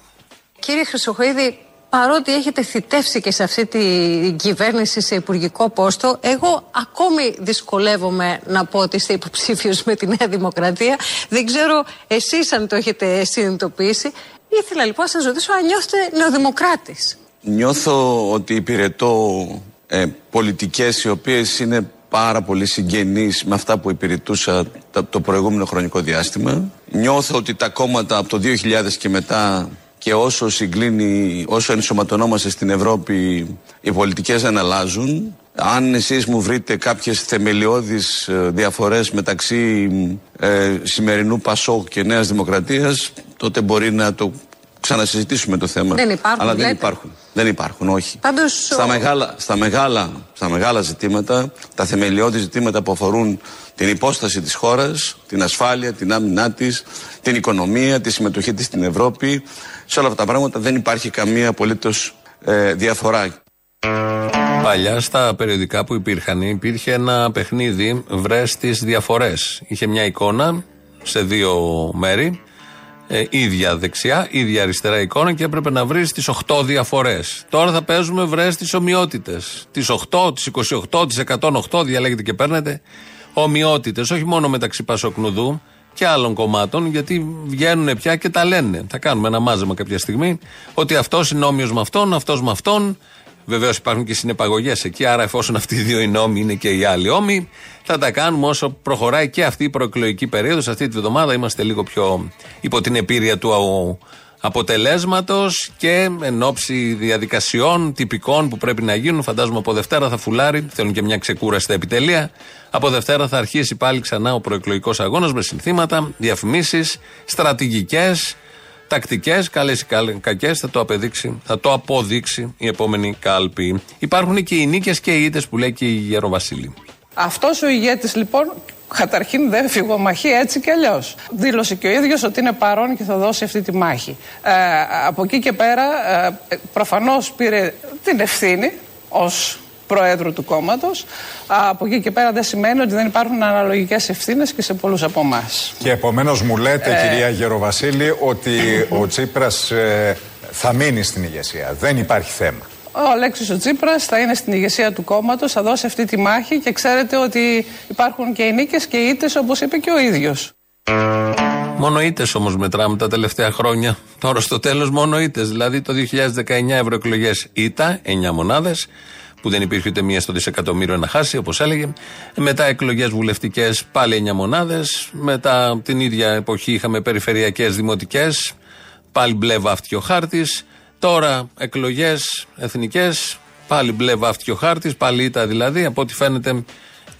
Κύριε Χρυσοχοίδη, παρότι έχετε θητεύσει και σε αυτή την κυβέρνηση σε υπουργικό πόστο, εγώ ακόμη δυσκολεύομαι να πω ότι είστε υποψήφιος με τη Νέα Δημοκρατία. Δεν ξέρω εσείς αν το έχετε συνειδητοποιήσει. Ήθελα λοιπόν να σας ρωτήσω αν νιώθετε νεοδημοκράτης. Νιώθω ότι υπηρετώ ε, πολιτικές οι οποίες είναι πάρα πολύ συγγενείς με αυτά που υπηρετούσα τα- το προηγούμενο χρονικό διάστημα. Νιώθω ότι τα κόμματα από το 2000 και μετά και όσο συγκλίνει, όσο ενσωματωνόμαστε στην Ευρώπη, οι πολιτικές δεν αλλάζουν. Αν εσείς μου βρείτε κάποιες θεμελιώδεις ε, διαφορές μεταξύ ε, σημερινού Πασόκ και Νέας Δημοκρατίας, τότε μπορεί να το ξανασυζητήσουμε το θέμα. Δεν υπάρχουν, Αλλά δεν λέτε. υπάρχουν. Δεν υπάρχουν, όχι. Πάντως, Στα ο- μεγάλα, στα, μεγάλα, στα μεγάλα ζητήματα, τα θεμελιώδη ζητήματα που αφορούν την υπόσταση της χώρας, την ασφάλεια, την άμυνά της, την οικονομία, τη συμμετοχή της στην Ευρώπη, σε όλα αυτά τα πράγματα δεν υπάρχει καμία απολύτως ε, διαφορά. Παλιά στα περιοδικά που υπήρχαν υπήρχε ένα παιχνίδι βρες τις διαφορές. Είχε μια εικόνα σε δύο μέρη, ε, ίδια δεξιά, ίδια αριστερά εικόνα και έπρεπε να βρεις τις 8 διαφορές. Τώρα θα παίζουμε βρες τις ομοιότητες. Τις 8, τις 28, τις 108, διαλέγετε και παίρνετε. Ομοιότητες, όχι μόνο μεταξύ Πασοκνουδού και άλλων κομμάτων, γιατί βγαίνουν πια και τα λένε. Θα κάνουμε ένα μάζεμα κάποια στιγμή ότι αυτός είναι όμοιος με αυτόν, αυτός με αυτόν. Βεβαίως υπάρχουν και συνεπαγωγές εκεί, άρα εφόσον αυτοί οι δύο οι νόμοι είναι και οι άλλοι όμοι, θα τα κάνουμε όσο προχωράει και αυτή η προεκλογική περίοδος. Αυτή τη βδομάδα είμαστε λίγο πιο υπό την επίρρεια του αποτελέσματος και εν ώψη διαδικασιών τυπικών που πρέπει να γίνουν. Φαντάζομαι από Δευτέρα θα φουλάρει, θέλουν και μια ξεκούραση στα επιτελεία. Από Δευτέρα θα αρχίσει πάλι ξανά ο προεκλογικός αγώνας με συνθήματα, διαφημίσεις, στρατηγικές, τακτικές, καλές ή κακές. Θα, το αποδείξει- θα το αποδείξει η επόμενη κάλπη. Υπάρχουν και οι νίκες και οι ήττες που λέει και η Γεροβασίλη. Αυτός ο ηγέτης λοιπόν καταρχήν δεν φυγομαχεί έτσι κι αλλιώς. Δήλωσε και ο ίδιος ότι είναι παρόν και θα δώσει αυτή τη μάχη. Ε, από εκεί και πέρα ε, προφανώς πήρε την ευθύνη ως Προέδρου του κόμματος. Από εκεί και πέρα δεν σημαίνει ότι δεν υπάρχουν αναλογικές ευθύνες και σε πολλούς από εμάς. Και επομένως μου λέτε, Ε. κυρία Γεροβασίλη, ότι ο Τσίπρας θα μείνει στην ηγεσία. Δεν υπάρχει θέμα. Ο Αλέξης ο Τσίπρας θα είναι στην ηγεσία του κόμματος, θα δώσει αυτή τη μάχη και ξέρετε ότι υπάρχουν και οι νίκες και οι ήττες όπως είπε και ο ίδιος. Μόνο ήττες όμως μετράμε τα τελευταία χρόνια. Τώρα στο τέλος μόνο ήττες. Δηλαδή το 2019 ευρωεκλογές ήττα, 9 μονάδες, που δεν υπήρχε ούτε μία στο δισεκατομμύριο να χάσει, όπως έλεγε. Μετά εκλογές βουλευτικές, πάλι 9 μονάδες. Μετά την ίδια εποχή είχαμε περιφερειακές δημοτικές, πάλι μπλε βάφτηκε ο χάρτης. Τώρα εκλογές εθνικές, πάλι μπλε βάφτηκε ο χάρτης, πάλι ήττα δηλαδή. Από ό,τι φαίνεται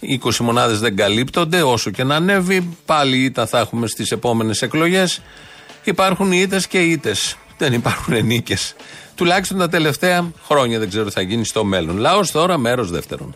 20 μονάδες δεν καλύπτονται, όσο και να ανέβει. Πάλι ήττα θα έχουμε στις επόμενες εκλογές. Υπάρχουν οι ήττες και οι ήττες. Δεν υπάρχουν νίκε. Τουλάχιστον τα τελευταία χρόνια δεν ξέρω τι θα γίνει στο μέλλον. Λαός τώρα, μέρος δεύτερον.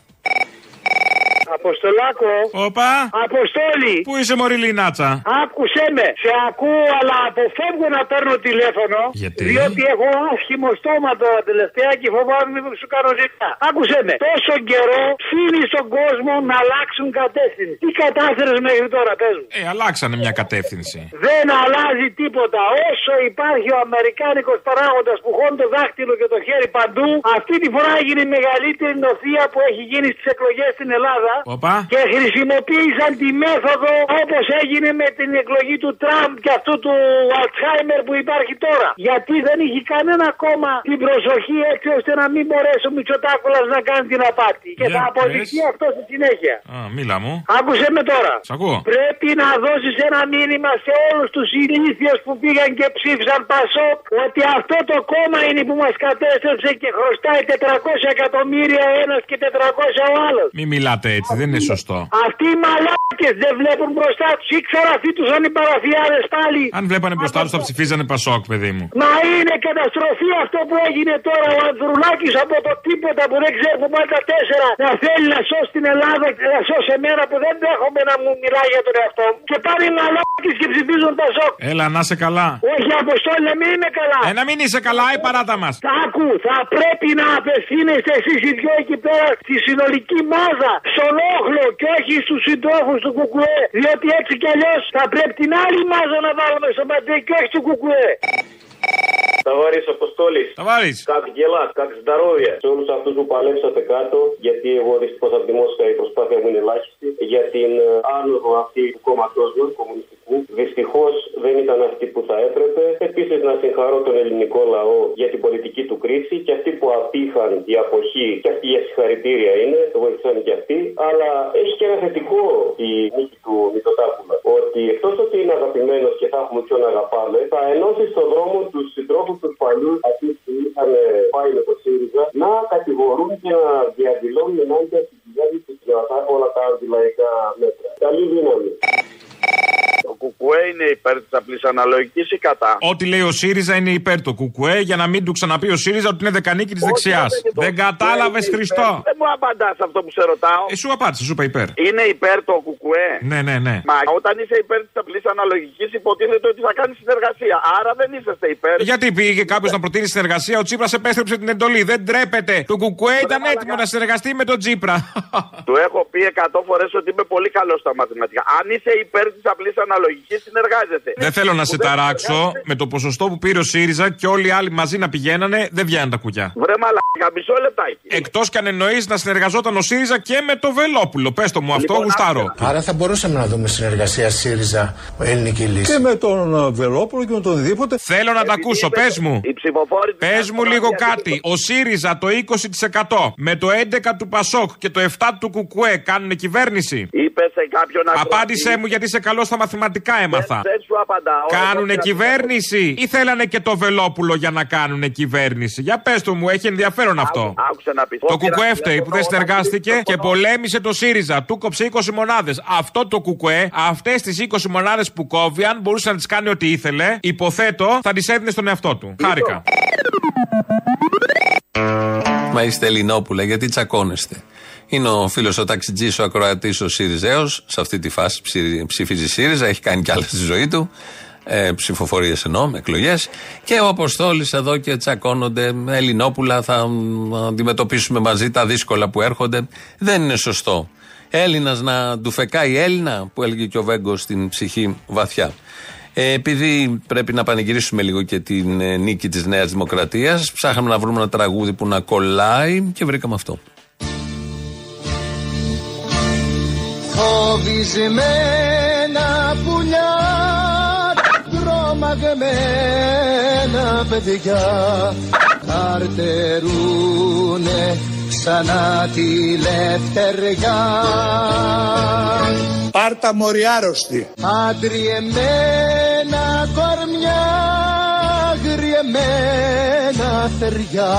Αποστολάκο. Όπα. Αποστόλη. Πού είσαι, Μωρή Λινάτσα; Άκουσέ με. Σε ακούω, αλλά αποφεύγω να παίρνω τηλέφωνο. Γιατί; Διότι έχω άσχημο στόμα τώρα τελευταία και φοβάμαι μήπως σου κάνω ζητά. Άκουσέ με. Τόσο καιρό ψήνει στον κόσμο να αλλάξουν κατεύθυνση. Τι κατάφερες μέχρι τώρα, πες μου. Ε, αλλάξανε μια κατεύθυνση. Δεν αλλάζει τίποτα. Όσο υπάρχει ο Αμερικάνικος παράγοντας που χώνει το δάχτυλο και το χέρι παντού, αυτή τη φορά έγινε η μεγαλύτερη νοθεία που έχει γίνει στις εκλογές στην Ελλάδα. Όπα. Και χρησιμοποίησαν τη μέθοδο όπως έγινε με την εκλογή του Τραμπ και αυτού του Αλτσχάιμερ που υπάρχει τώρα. Γιατί δεν είχε κανένα κόμμα την προσοχή έτσι ώστε να μην μπορέσει ο Μητσοτάκουλας να κάνει την απάτη. Και Για θα αποδειχθεί πες. αυτό στη συνέχεια. Α, μίλα μου. Άκουσε με τώρα. Σ' ακούω. Πρέπει να δώσεις ένα μήνυμα σε όλους τους ηλίθιους που πήγαν και ψήφισαν Πασόκ ότι αυτό το κόμμα είναι που μας κατέστρεψε και χρωστάει 400 εκατομμύρια ο ένας και 400 ο άλλος. Μην μιλάτε έτσι, δεν είναι σωστό. Αυτοί οι μαλάκες δεν βλέπουν μπροστά τους ή ξαναφύτουσαν οι παραφιάδε πάλι. Αν βλέπανε μπροστά τους, θα ψηφίζανε Πασόκ, παιδί μου. Μα είναι καταστροφή αυτό που έγινε τώρα ο Ανδρουλάκης από το τίποτα που δεν ξέρει που πάει τα τέσσερα να θέλει να σώσει την Ελλάδα και να σώσει εμένα που δεν δέχομαι να μου μιλάει για τον εαυτό μου. Και πάνε οι μαλάκες και ψηφίζουν Πασόκ. Έλα, να σε καλά. Όχι, Αποστόλη, να μην είμαι καλά. Ε, να μην είσαι καλά, η παράτα μας. Άκου, θα πρέπει να απευθύνεστε εσείς οι δυο εκεί πέρα στη συνολική μάζα, στον όχλο και όχι στους συντρόφους του Κουκουέ. Διότι έτσι κι αλλιώς θα πρέπει την άλλη μάζα να βάλουμε στο μαντέ και όχι του Κουκουέ. Ταβάρης Αποστόλης. Ταβάρης. Как дела, как здоровье. Σε όλους αυτούς που παλέψατε κάτω, γιατί εγώ δυστυχώς από τη Μόσχα η προσπάθεια μου είναι ελάχιστη, για την ε, άνοδο αυτή του κόμματός μας, κομμουνιστικού. Δυστυχώς δεν ήταν αυτή που θα έπρεπε. Επίσης να συγχαρώ τον ελληνικό λαό για την πολιτική του κρίση και αυτοί που απήχαν η αποχή και αυτή για συγχαρητήρια είναι, το βοηθάνε και αυτοί. Αλλά έχει και ένα θετικό η νίκη του Μητωτάκουλα. Ότι εκτός ότι είναι αγαπημένος και θα έχουμε ποιον αγαπάμε, θα ενώσει στον δρόμο τους συντρόφους τους παλιούς αυτοί που είχαν πάει με το ΣΥΡΙΖΑ να κατηγορούν και να διαδηλώνουν ενάντια στην κυβέρνηση για όλα τα αντιλαϊκά μέτρα. Καλή δύναμη. Το κουκουέ είναι υπέρ της απλής αναλογικής ή κατά; Ό,τι λέει ο ΣΥΡΙΖΑ είναι υπέρ του Κουκουέ για να μην του ξαναπεί ο ΣΥΡΙΖα ότι είναι δεκανίκη της δεξιάς. Δεν κατάλαβες, Χριστό. Δεν μου απαντάς αυτό που σε ρωτάω. Ε, σου απάντησε, σου είπα υπέρ. Είναι υπέρ το κουκουέ; Ναι, ναι, ναι. Μα όταν είσαι υπέρ της απλής αναλογικής, υποτίθεται ότι θα κάνεις συνεργασία. Άρα δεν είσαστε υπέρ. Γιατί πήγε κάποιος να προτείνει συνεργασία, ο Τσίπρας επέστρεψε την εντολή. Δεν τρέπεται. Το Κουκουέ ήταν έτοιμο να συνεργαστεί με τον Τσίπρα. Του έχω πει 100 φορές ότι είμαι πολύ καλός στα μαθηματικά. Αν είσαι υπέρ της απλής αναλογική, συνεργάζεσαι. Δεν θέλω να σε ταράξω. Με το ποσοστό που πήρε ο ΣΥΡΙΖΑ και όλοι οι άλλοι μαζί να πηγαίνανε, δεν βγαίνουν τα κουκιά. Βρε μαλάκα, μισό λεπτάκι. Εκτός κι αν εννοείς να συνεργαζόταν ο ΣΥΡΙΖΑ και με το Βελόπουλο. Πες το μου αυτό, Λοιπόν, γουστάρω. Άρα θα μπορούσαμε να δούμε συνεργασία ΣΥΡΙΖΑ ελληνική λύση. Και με τον ε, Βελόπουλο και με τον οτιδήποτε. Θέλω να τα ακούσω, πες μου. Οι ψηφοφόροι Πες μου λίγο κάτι. Ο ΣΥΡΙΖΑ το 20% με το 11% του Πασόκ και το 7% του Κουκουέ κάνουν κυβέρνηση; Είπε σε κάποιον Απάντησέ μου γιατί είσαι καλός στα μαθηματικά έμαθα. Δεν σου απαντάω. Κάνουνε κυβέρνηση ή θέλανε και το Βελόπουλο για να κάνουνε κυβέρνηση; Για πες το μου, έχει ενδιαφέρον αυτό. Άκουσε να πεις. Το Κουκουέ φταίει που δεν συνεργάστηκε και πολέμησε το ΣΥΡΙΖΑ. Του κόψε 20 μονάδες. Αυτό το Κουκουέ, αυτές τις 20 μονάδες που κόβει, αν μπορούσε να τις κάνει ό,τι ήθελε, υποθέτω θα τις έδινε στον εαυτό του. Χάρηκα. Μα είστε Ελληνόπουλα, γιατί τσακώνεστε; Είναι ο φίλος ο ταξιτζής, ο ακροατής, ο Σιριζέος. Σε αυτή τη φάση ψη- ψηφίζει ΣΥΡΙΖΑ, έχει κάνει κι άλλα στη ζωή του. Ε, Ψηφοφορίες εννοώ, εκλογές. Και ο Αποστόλης εδώ και τσακώνονται. Ελληνόπουλα, θα μ, αντιμετωπίσουμε μαζί τα δύσκολα που έρχονται. Δεν είναι σωστό. Έλληνας να του φεκάει Έλληνα, που έλεγε και ο Βέγκος στην ψυχή βαθιά. Ε, επειδή πρέπει να πανηγυρίσουμε λίγο και την ε, νίκη της Νέας Δημοκρατίας, ψάχναμε να βρούμε ένα τραγούδι που να κολλάει και βρήκαμε αυτό. Φοβισμένα πουλιά, τρομαγμένα παιδιά καρτερούνε ξανά τη λευτεριά. Πάρτα μοριάρωστη. Αντριεμένα κορμιά, γριεμένα θεριά.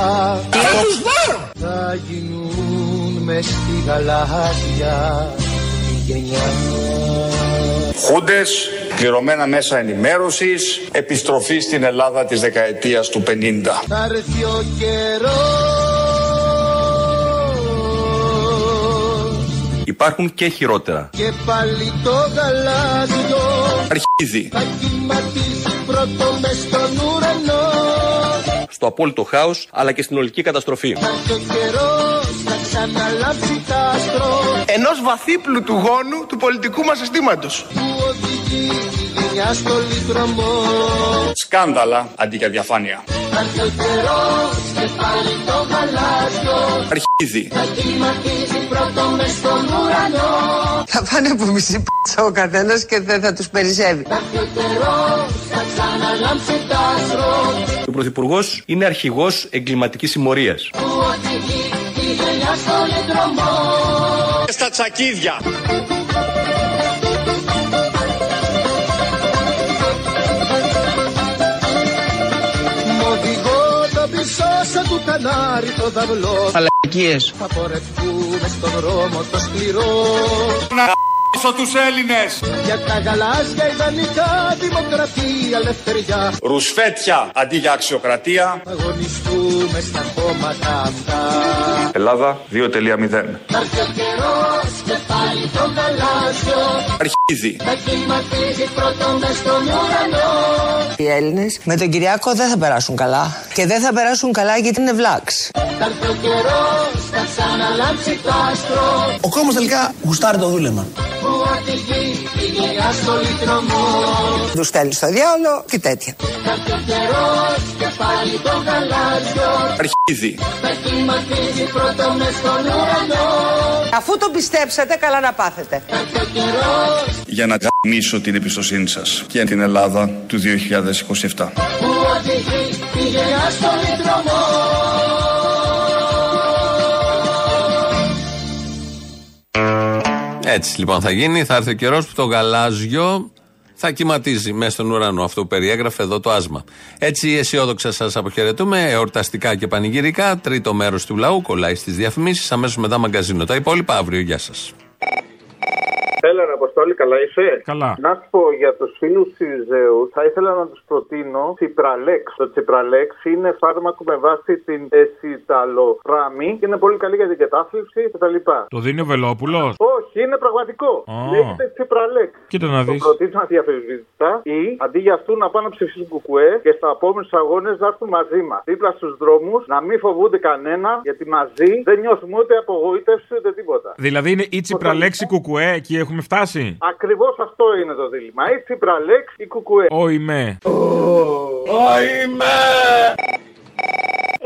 Θα γίνουν μες στη γαλάζια τη γενιά. Χούντες, πληρωμένα μέσα ενημέρωσης, επιστροφή στην Ελλάδα της δεκαετίας του 50. Θα έρθει ο καιρός Υπάρχουν και χειρότερα. Και πάλι το γαλάζιο Αρχίζει θα κυματίσει πρώτο μες στον ουρανό στο απόλυτο χάος αλλά και στην ολική καταστροφή. Θα έρθει ο καιρός θα ξαναλάψει τ' άστρο ενός βαθύπλου του γόνου του πολιτικού μας συστήματος. που οδηγεί τη γενιά στο λιτρωμό Σκάνδαλα αντί για διαφάνεια. Θα έρθει ο καιρός και πάλι το γαλάζιο Αρχίζει θα κυματίσει πρώτο μες στον ουρανό Θα πάνε από μισή πίτσα ο καθένας και δεν θα τους περισσεύει. Θα έρθει ο καιρός θα ξαναλάψει τ' άστρο Ο Πρωθυπουργός είναι αρχηγός εγκληματικής συμμορίας. που οδηγεί τη γενιά στο λιτρωμό Στα τσακίδια. Μ' οδηγώ το πίσω σαν του κανάρι το δαυλό Αλακίες. Θα πορευτούμε στον δρόμο το σκληρό Να γ***σω τους Έλληνες. Για τα γαλάζια ιδανικά δημοκρατία, ελευθεριά Ρουσφέτια αντί για αξιοκρατία. Θα αγωνιστούμε στα κόμματα αυτά Ελλάδα 2.0 Θα έρθει ο καιρός και πάλι το γαλάζιο Αρχίζει Θα κυματίζει πρώτο μες στον ουρανό Οι Έλληνες με τον Κυριάκο δεν θα περάσουν καλά. Και δεν θα περάσουν καλά γιατί είναι βλάξ. Θα έρθει ο καιρός, θα ξαναλάμψει το άστρο Ο κόσμος τελικά γουστάρει το δούλεμα. Που οδηγεί τη γενιά στο λιτρωμό Τους στέλνει στο διάολο και τέτοια. Θα έρθει ο καιρός και πάλι το γαλάζιο Αρχίζει Θα κυματίζει πρώτο μες στον ουρανό Αφού το πιστέψατε, καλά να πάθετε. Θα έρθει ο καιρός Για να γαμίσω την εμπιστοσύνη σας και την Ελλάδα του 2027. που οδηγεί τη γενιά στο λιτρωμό Έτσι λοιπόν θα γίνει. Θα έρθει ο καιρός που το γαλάζιο θα κυματίζει μέσα στον ουρανό. Αυτό που περιέγραφε εδώ το άσμα. Έτσι αισιόδοξα σας αποχαιρετούμε. Εορταστικά και πανηγυρικά. Τρίτο μέρος του λαού κολλάει στις διαφημίσεις. Αμέσως μετά μαγκαζίνο. Τα υπόλοιπα αύριο. Γεια σας. Έλα, ρε Αποστόλη, καλά είσαι; Καλά. Να σου πω για τους φίλους της Ζεού, θα ήθελα να τους προτείνω Τσιπραλέξ. Το Τσιπραλέξ είναι φάρμακο με βάση την εσιταλοφράμη και είναι πολύ καλή για την κατάθλιψη κτλ. Το δίνει ο Βελόπουλος; Όχι, είναι πραγματικό. Α. Λέγεται Τσιπραλέξ. Κοίτα να Το δεις. προτείνω αδιαφεσβήτητα ή αντί για αυτού να πάνε να ψηφίσουν κουκουέ και στα επόμενους αγώνες να έρθουν μαζί μας. Δίπλα στους δρόμους, να μην φοβούνται κανένα γιατί μαζί δεν νιώθουμε ούτε απογοήτευση ούτε τίποτα. Δηλαδή είναι η τσιπραλέξη κουκουέ, εκεί έχουμε φτάσει; Ακριβώς αυτό είναι το δίλημα. Ή Τσιπραλέξ ή Κουκουέ. Ο είμαι.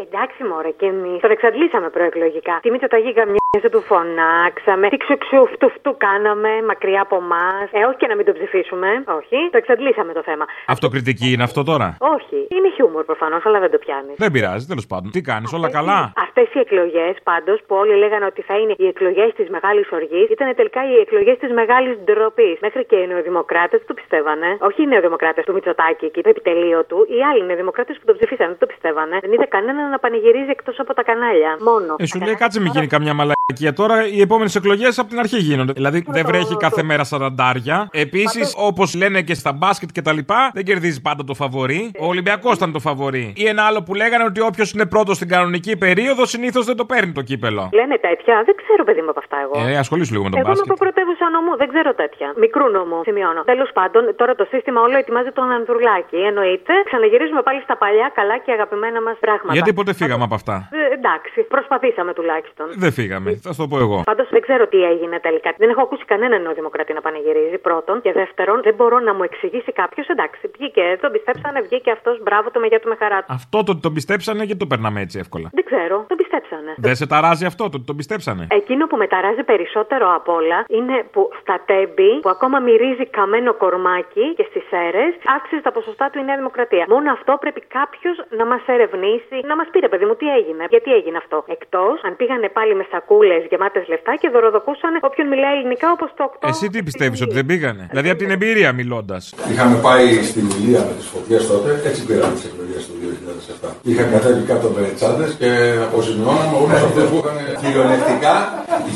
Εντάξει, μωρέ, και εμείς τον εξαντλήσαμε προεκλογικά. Τι Μητσοταγή γαμιέζε του φωνάξαμε. Τι ξουξουφτουφτου κάναμε μακριά από εμάς. Ε, όχι και να μην τον ψηφίσουμε. Όχι, το εξαντλήσαμε το θέμα. Αυτοκριτική είναι αυτό τώρα; Όχι, είναι χιούμορ προφανώς, αλλά δεν το πιάνεις. Δεν πειράζει, τέλος πάντων. Τι κάνεις, όλα καλά; Αυτές οι εκλογές πάντως που όλοι λέγανε ότι θα είναι οι εκλογές της μεγάλης οργής ήταν τελικά οι εκλογές της μεγάλης ντροπής. Μέχρι και οι νεοδημοκράτες το πιστεύανε. Όχι οι νεοδημοκράτες του Μητσοτάκη και το επιτελείο του. Οι άλλοι νεοδημοκράτες που τον ψηφίσαν δεν το πιστεύανε. Δεν είδε κανέναν να πανηγυρίζει εκτός από τα κανάλια. Μόνο. Ε, σου λέει κάτσε μην γίνει καμιά μαλακία τώρα. Οι επόμενες εκλογές από την αρχή γίνονται. Δηλαδή δεν βρέχει κάθε μέρα σαραντάρια. Επίσης, όπως λένε και στα μπάσκετ και τα λοιπά, δεν κερδίζει πάντα το φαβορή. Ο Ολυμπιακός ήταν το φαβορή. Ή ένα άλλο που λέγανε ότι όποιος είναι πρώτος στην κανονική περίοδο συνήθως δεν το παίρνει το κύπελο. Λένε τέτοια, δεν ξέρω παιδί μου από αυτά εγώ. Ε, ασχολήσου λίγο με τον Εγώ είμαι μπάσκετ. από πρωτεύουσα νομού, δεν ξέρω τέτοια. Μικρού νομού, σημειώνω. Τέλος πάντων, τώρα το σύστημα όλο ετοιμάζει τον Ανδρουλάκη. Εννοείται, ξαναγυρίζουμε πάλι στα παλιά καλά και αγαπημένα μας πράγματα. Γιατί ποτέ φύγαμε από αυτά. Ε, εντάξει, προσπαθήσαμε τουλάχιστον. Δεν φύγαμε, θα σου το πω εγώ. Πάντως δεν ξέρω τι έγινε τελικά. Δεν έχω ακούσει κανέναν νεοδημοκρατή να πανηγυρίζει. Πρώτον. Και δεύτερον, δεν μπορώ να μου εξηγήσει κάποιος. Εντάξει, βγήκε, τον πιστέψανε, βγήκε αυτός. Μπράβο το με για του με χαρά του. Αυτό το ότι τον πιστέψανε γιατί το περνάμε έτσι εύκολα; Δεν ξέρω, τον πιστέψανε. Δεν σε ταράζει αυτό το ότι τον πιστέψανε; Εκείνο που με ταράζει περισσότερο απ' όλα είναι που στα τέμπη, που ακόμα μυρίζει καμένο κορμάκι και στις αίρες, άξιζε τα ποσοστά του η Νέα Δημοκρατία. Μόνο αυτό πρέπει κάποιος να μας ερευνήσει, να μας πει ρε παιδί μου τι έγινε, γιατί έγινε αυτό. Εκτός αν πήγανε πάλι με σακούλες γεμάτες λεφτά και δωροδοκούσαν όποιον μιλάει ελληνικά όπως το 8. Εσύ τι πιστεύεις ότι δεν πήγανε; Δηλαδή από την εμπειρία μιλώντας. Είχαμε πάει στη Μιλία με τις φωτιές τότε, έτσι πήραμε τις εκλογές του 2007. Είχαν κατέβει κάτω με τσάντες και αποζημιώναμε όλους αυτούς που είχαν κυριολεκτικά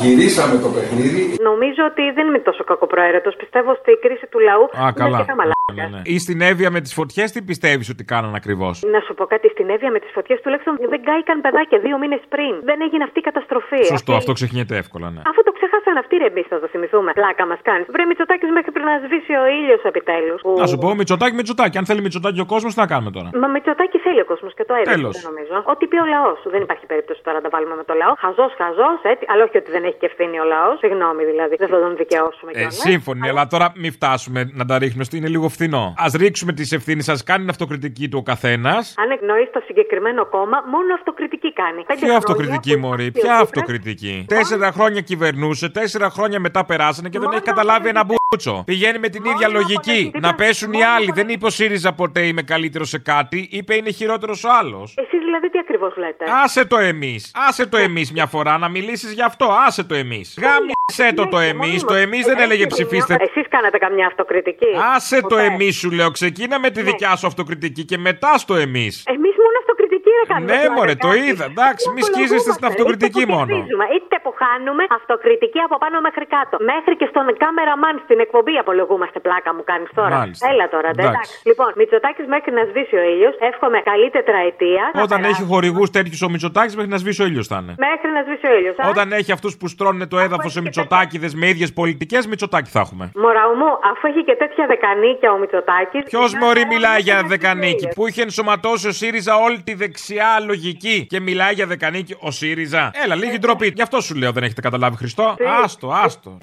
γυρίσαμε το παιχνίδι. Νομίζω ότι δεν είμαι τόσο κακοπροαίρετος. Πιστεύω στη κρίση του λαού Α, είναι καλά. αρκετά μαλάκια. Ναι, ναι. Ή στην Εύβοια με τις φωτιές, τι πιστεύεις ότι κάνανε ακριβώς; Να σου πω κάτι, στην Εύβοια με τις φωτιές τουλάχιστον δεν κάηκαν παιδάκια δύο μήνες πριν. Δεν έγινε αυτή η καταστροφή. Σωστό, Αυτή- αυτό ξεχνιέται εύκολα, ναι. Αφού το ξεχάσα ήρθαν αυτοί ρε εμεί, θα το θυμηθούμε. Πλάκα μας κάνεις. Βρε Μητσοτάκης μέχρι πριν να σβήσει ο ήλιος επιτέλους. Να σου πω, Μητσοτάκι, Μητσοτάκι. Αν θέλει Μητσοτάκι ο κόσμος, τι να κάνουμε τώρα; Μα Μητσοτάκη θέλει ο κόσμος και το έδωσε, Τέλος. δεν νομίζω. Ό,τι πει ο λαός. Δεν υπάρχει περίπτωση τώρα να τα βάλουμε με το λαό. Χαζός, χαζός, έτσι. Αλλά όχι ότι δεν έχει και ευθύνη ο λαός. Συγγνώμη δηλαδή. Δεν θα τον δικαιώσουμε Ε, κιόλας. σύμφωνοι, αλλά τώρα μην φτάσουμε να τα ρίχνουμε. στο- Είναι λίγο φθηνό. Α ρίξουμε τις ευθύνες σα, κάνει την αυτοκριτική του ο καθένας. Αν εκνοείς το συγκεκριμένο κόμμα, μόνο αυτοκριτική κάνει. Πέντε Ποια χρόνια αυτοκριτική, που Μωρή, υπάρχει ο ποια Τσίπρας, αυτοκριτική; Τέσσερα χρόνια κυβερνούσε, τέσσερα χρόνια μετά περάσανε και δεν έχει καταλάβει ένα μπούτσο. Πηγαίνει με την ίδια λογική. Να πέσουν οι άλλοι. Δεν είπε ο ΣΥΡΙΖΑ ποτέ είμαι καλύτερος σε κάτι, είπε είναι χειρότερος ο άλλος. Εσείς δηλαδή τι ακριβώς λέτε; Άσε το εμείς. Άσε το εμείς μια φορά να μιλήσεις γι' αυτό. Άσε το εμείς. Γάμισε το το εμείς. Το εμείς δεν έλεγε ψηφίστε. Εσείς κάνατε καμιά αυτοκριτική; Άσε το εμείς σου λέω. Ξεκίνα με τη δικιά σου αυτοκριτική και μετά στο εμείς. Εμείς μόνο αυτοκριτική δεν κάνουμε. Ναι, πλάκα μωρέ, το κάτι. είδα. Εντάξει, μη σκίζεστε στην αυτοκριτική είτε που μόνο. κερδίζουμε, Είτε που χάνουμε, αυτοκριτική από πάνω μέχρι κάτω. Μέχρι και στον κάμεραμαν στην εκπομπή απολογούμαστε πλάκα μου κάνεις τώρα. Μάλιστα. Έλα τώρα, ντε, Εντάξει. εντάξει. Λοιπόν, Μητσοτάκης μέχρι να σβήσει ο ήλιος. Εύχομαι καλή τετραετία. Να Όταν περάσει. έχει χορηγούς τέτοιους ο Μητσοτάκης μέχρι να σβήσει ο ήλιος θα είναι. Μέχρι να σβήσει ο ήλιος. Όταν έχει αυτούς που στρώνουν το έδαφος σε Μητσοτάκηδες με ίδιες πολιτικές, Μητσοτάκη θα έχουμε. Μωραού μου, αφού έχει και τέτοια δεκανίκια ο Μητσοτάκης. Ποιος μωρή μιλάει για δεκανίκη, που είχε ενσωματώσει ο ΣΥΡΙΖΑ όλη τη δεξιά λογική και μιλάει για δεκανίκη ο ΣΥΡΙΖΑ. Έλα, λίγη ντροπή. Γι' αυτό σου λέω δεν έχετε καταλάβει Χριστό. Ε, άστο, άστο.